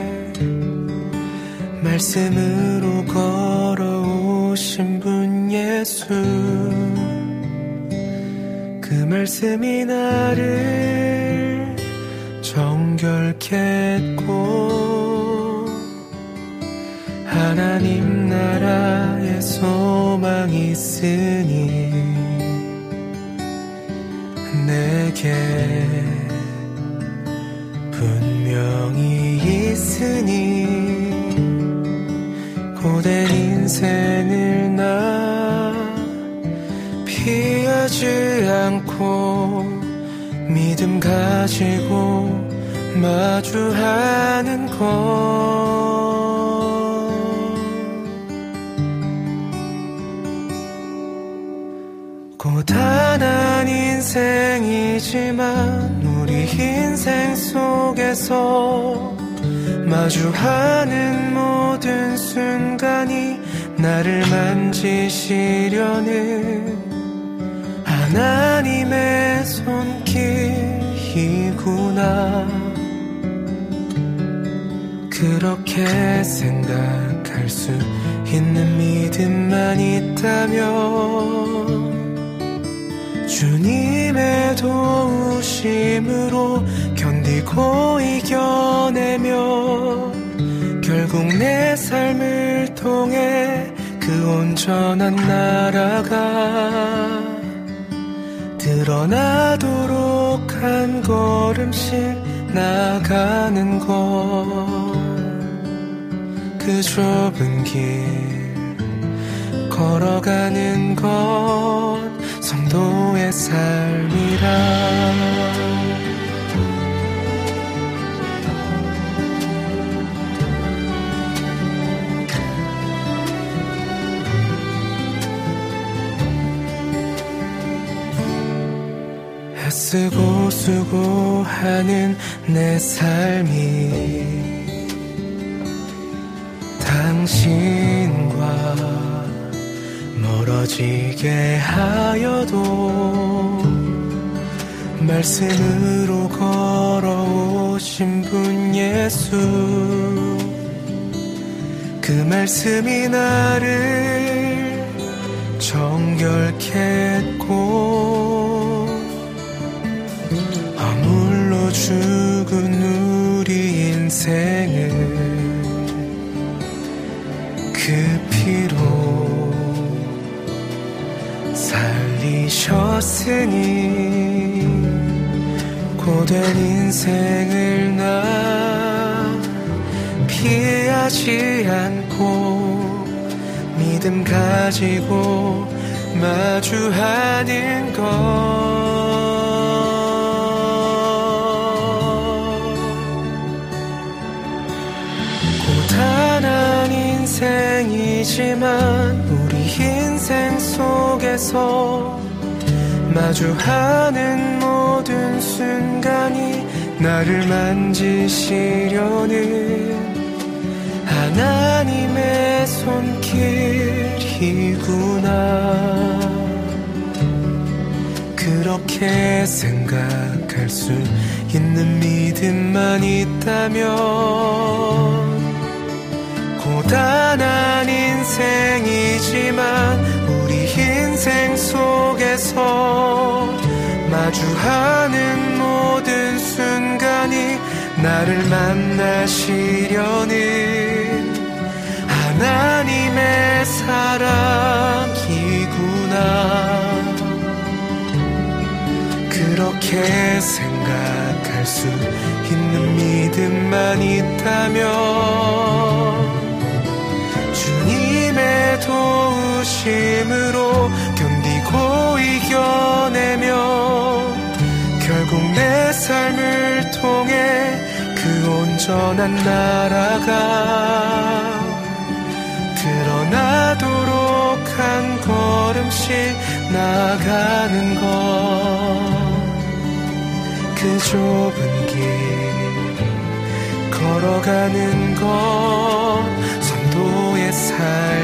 말씀으로 걸어오신 분 예수 그 말씀이 나를 정결케 했고 하나님 나라에 소망이 있으니 내게 분명히 있으니 고된 인생을 나 피하지 않고 믿음 가지고 마주하는 것 고단한 인생이지만 우리 인생 속에서 마주하는 모든 순간이 나를 만지시려는 하나님의 손길 길이구나. 그렇게 생각할 수 있는 믿음만 있다면 주님의 도우심으로 견디고 이겨내며 결국 내 삶을 통해 그 온전한 나라가 드러나도록 한 걸음씩 나가는 것. 그 좁은 길 걸어가는 것 성도의 삶이라. 애쓰고 수고하는 내 삶이 당신과 멀어지게 하여도 말씀으로 걸어오신 분 예수 그 말씀이 나를 정결케 했고 허물로 죽은 우리 인생을 살리셨으니 고된 인생을 나 피하지 않고 믿음 가지고 마주하는 것. 고단한 인생이지만 우리 인생 속에서 마주하는 모든 순간이 나를 만지시려는 하나님의 손길이구나. 그렇게 생각할 수 있는 믿음만 있다면 고단한 인생이지만 인생 속에서 마주하는 모든 순간이 나를 만나시려는 하나님의 사랑이구나. 그렇게 생각할 수 있는 믿음만 있다면 주님의 도우심으로 견디고 이겨내며 결국 내 삶을 통해 그 온전한 나라가 드러나도록 한 걸음씩 나가는 것. 그 좁은 길 걸어가는 것. 성도의 삶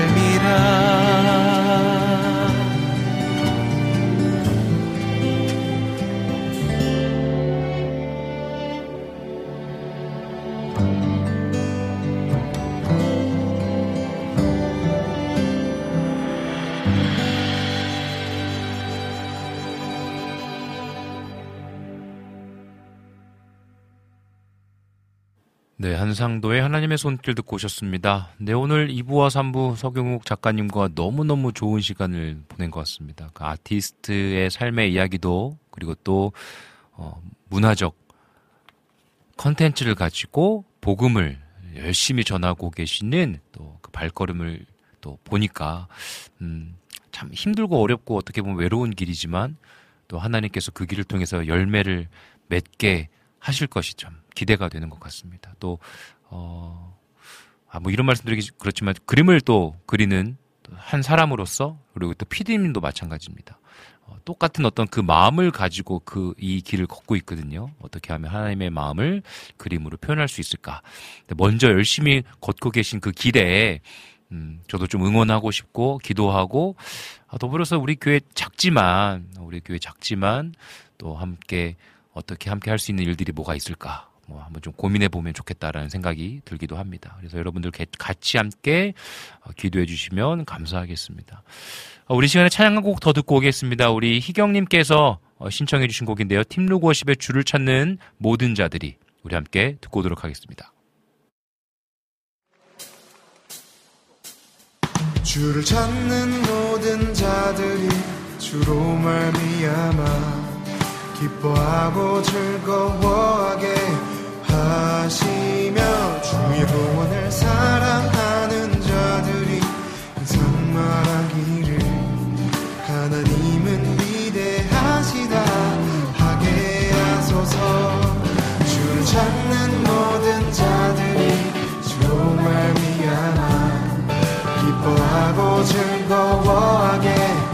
한상도의 하나님의 손길 듣고 오셨습니다. 네, 오늘 2부와 3부 서경욱 작가님과 너무너무 좋은 시간을 보낸 것 같습니다. 그 아티스트의 삶의 이야기도 그리고 또 어, 문화적 컨텐츠를 가지고 복음을 열심히 전하고 계시는 또 그 발걸음을 또 보니까 음, 참 힘들고 어렵고 어떻게 보면 외로운 길이지만 또 하나님께서 그 길을 통해서 열매를 맺게 하실 것이 참 기대가 되는 것 같습니다. 또, 어, 아, 뭐 이런 말씀 드리기 그렇지만 그림을 또 그리는 한 사람으로서 그리고 또 피디님도 마찬가지입니다. 어, 똑같은 어떤 그 마음을 가지고 그 이 길을 걷고 있거든요. 어떻게 하면 하나님의 마음을 그림으로 표현할 수 있을까. 먼저 열심히 걷고 계신 그 길에 음, 저도 좀 응원하고 싶고 기도하고 아, 더불어서 우리 교회 작지만 우리 교회 작지만 또 함께 어떻게 함께 할 수 있는 일들이 뭐가 있을까? 뭐 한번 좀 고민해 보면 좋겠다라는 생각이 들기도 합니다. 그래서 여러분들 같이 함께 어, 기도해 주시면 감사하겠습니다. 어, 우리 시간에 찬양 한 곡 더 듣고 오겠습니다. 우리 희경님께서 어, 신청해 주신 곡인데요. 팀로그 워십의 줄을 찾는 모든 자들이 우리 함께 듣고 오도록 하겠습니다. 주를 찾는 모든 자들이 주로 말미암아 기뻐하고 즐거워하게 하시며 주의 구원을 사랑하는 자들이 항상 말하기를 하나님은 위대하시다. 하소서. 주를 찾는 모든 자들이 주로 말미암아 기뻐하고 즐거워하게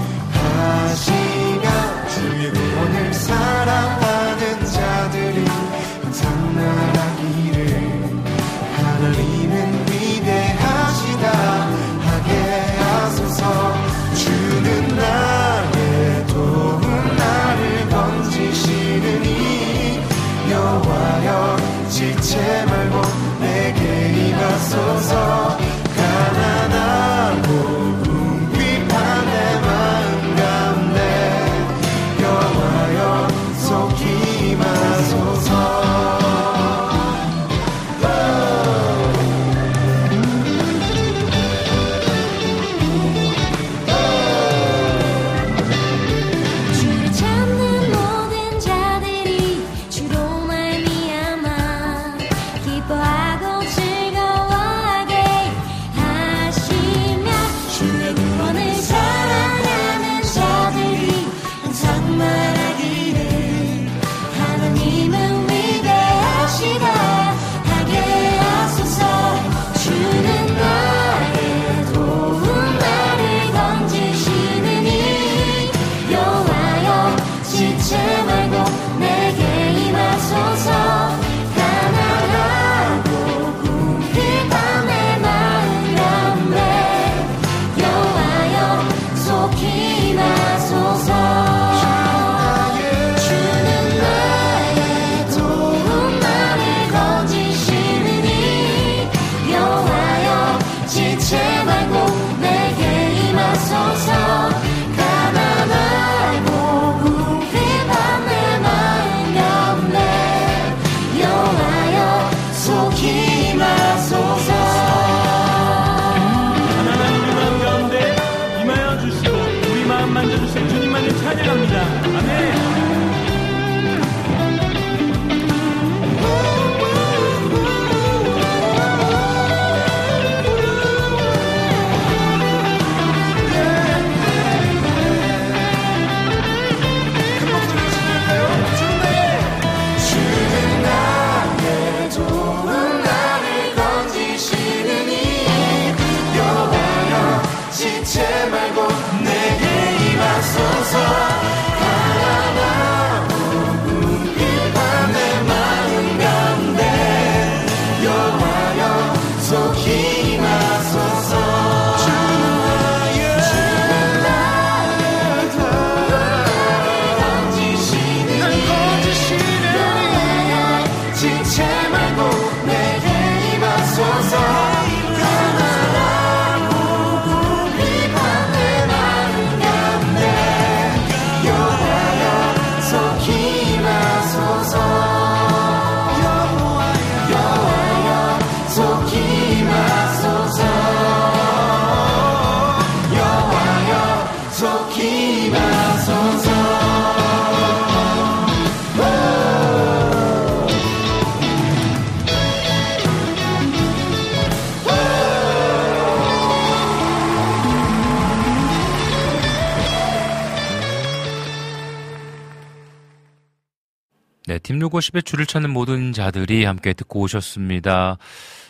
네, 팀루고 10의 줄을 찾는 모든 자들이 함께 듣고 오셨습니다.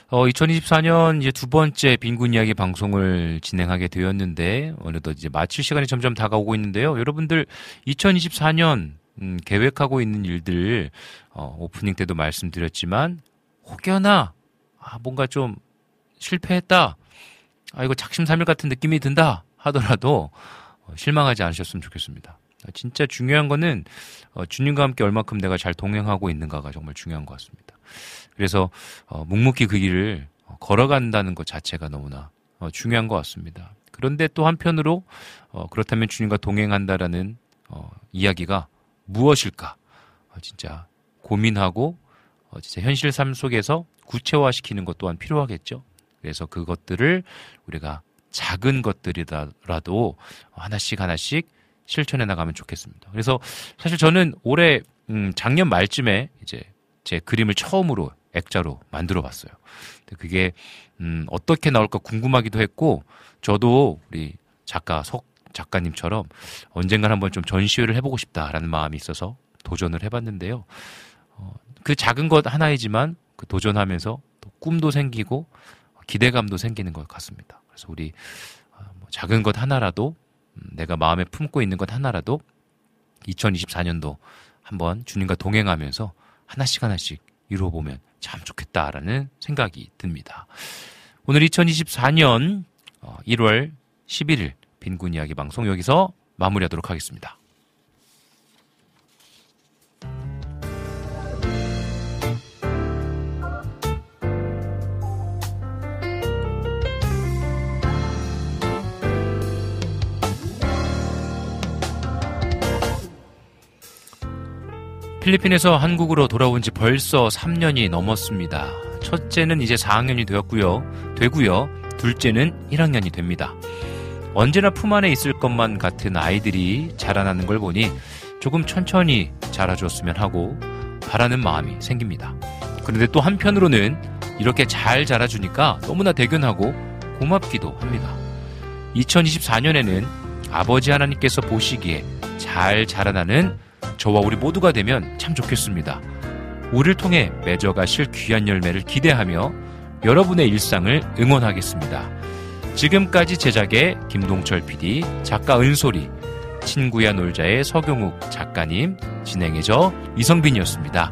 어, 2024년 이제 두 번째 빈곤 이야기 방송을 진행하게 되었는데, 어느덧 이제 마칠 시간이 점점 다가오고 있는데요. 여러분들 2024년, 음, 계획하고 있는 일들, 어, 오프닝 때도 말씀드렸지만, 혹여나, 아, 뭔가 좀 실패했다. 아, 이거 작심삼일 같은 느낌이 든다. 하더라도, 어, 실망하지 않으셨으면 좋겠습니다. 진짜 중요한 거는 어, 주님과 함께 얼마큼 내가 잘 동행하고 있는가가 정말 중요한 것 같습니다. 그래서 어, 묵묵히 그 길을 어, 걸어간다는 것 자체가 너무나 어, 중요한 것 같습니다. 그런데 또 한편으로 어, 그렇다면 주님과 동행한다라는 어, 이야기가 무엇일까? 어, 진짜 고민하고 어, 진짜 현실 삶 속에서 구체화시키는 것 또한 필요하겠죠. 그래서 그것들을 우리가 작은 것들이라도 하나씩 하나씩 실천해 나가면 좋겠습니다. 그래서 사실 저는 올해 음, 작년 말쯤에 이제 제 그림을 처음으로 액자로 만들어 봤어요. 그게 음, 어떻게 나올까 궁금하기도 했고 저도 우리 작가 석 작가님처럼 언젠간 한번 좀 전시회를 해보고 싶다라는 마음이 있어서 도전을 해봤는데요. 어, 그 작은 것 하나이지만 그 도전하면서 또 꿈도 생기고 기대감도 생기는 것 같습니다. 그래서 우리 어, 뭐 작은 것 하나라도 음, 내가 마음에 품고 있는 것 하나라도 2024년도 한번 주님과 동행하면서 하나씩 하나씩 이루어보면 참 좋겠다라는 생각이 듭니다. 오늘 2024년 1월 11일 빈군 이야기 방송 여기서 마무리하도록 하겠습니다. 필리핀에서 한국으로 돌아온 지 벌써 3년이 넘었습니다. 첫째는 이제 4학년이 되었고요. 되고요. 둘째는 1학년이 됩니다. 언제나 품 안에 있을 것만 같은 아이들이 자라나는 걸 보니 조금 천천히 자라줬으면 하고 바라는 마음이 생깁니다. 그런데 또 한편으로는 이렇게 잘 자라주니까 너무나 대견하고 고맙기도 합니다. 2024년에는 아버지 하나님께서 보시기에 잘 자라나는 저와 우리 모두가 되면 참 좋겠습니다. 우리를 통해 맺어가실 귀한 열매를 기대하며 여러분의 일상을 응원하겠습니다. 지금까지 제작의 김동철 PD, 작가 은솔이, 친구야 놀자의 서경욱 작가님, 진행의 저 이성빈이었습니다.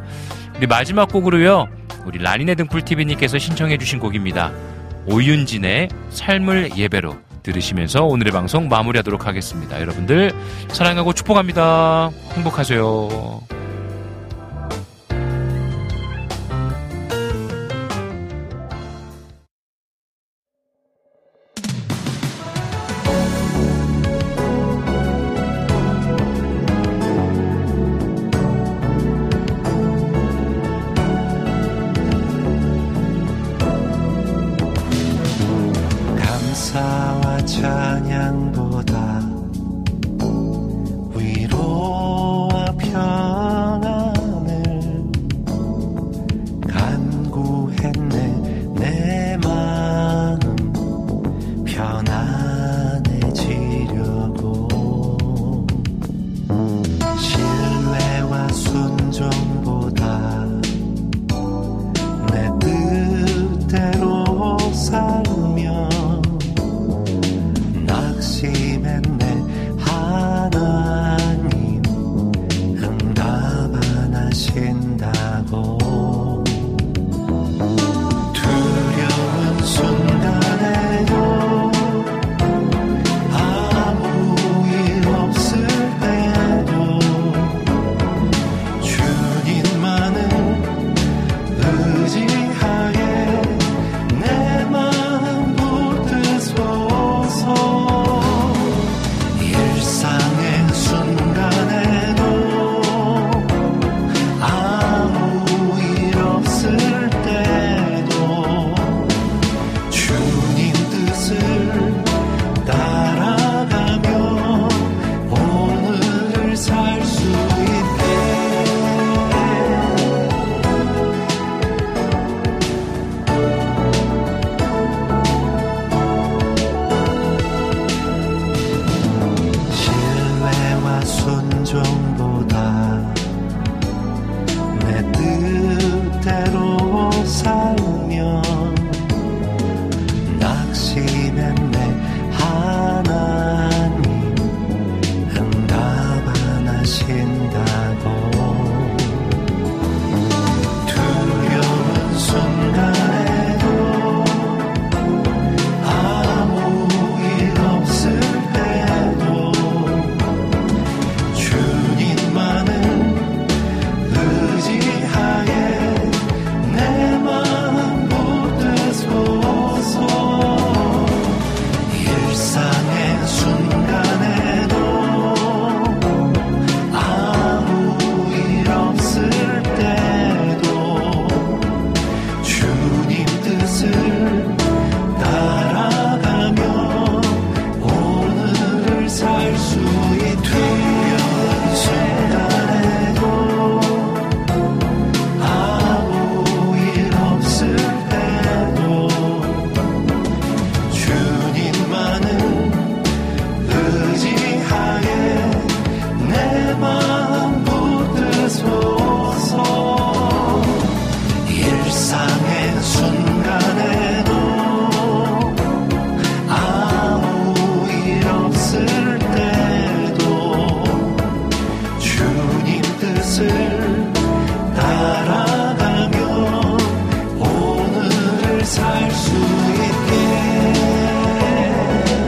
우리 마지막 곡으로요, 우리 라니네 등불TV님께서 신청해주신 곡입니다. 오윤진의 삶을 예배로 들으시면서 오늘의 방송 마무리하도록 하겠습니다. 여러분들 사랑하고 축복합니다. 행복하세요.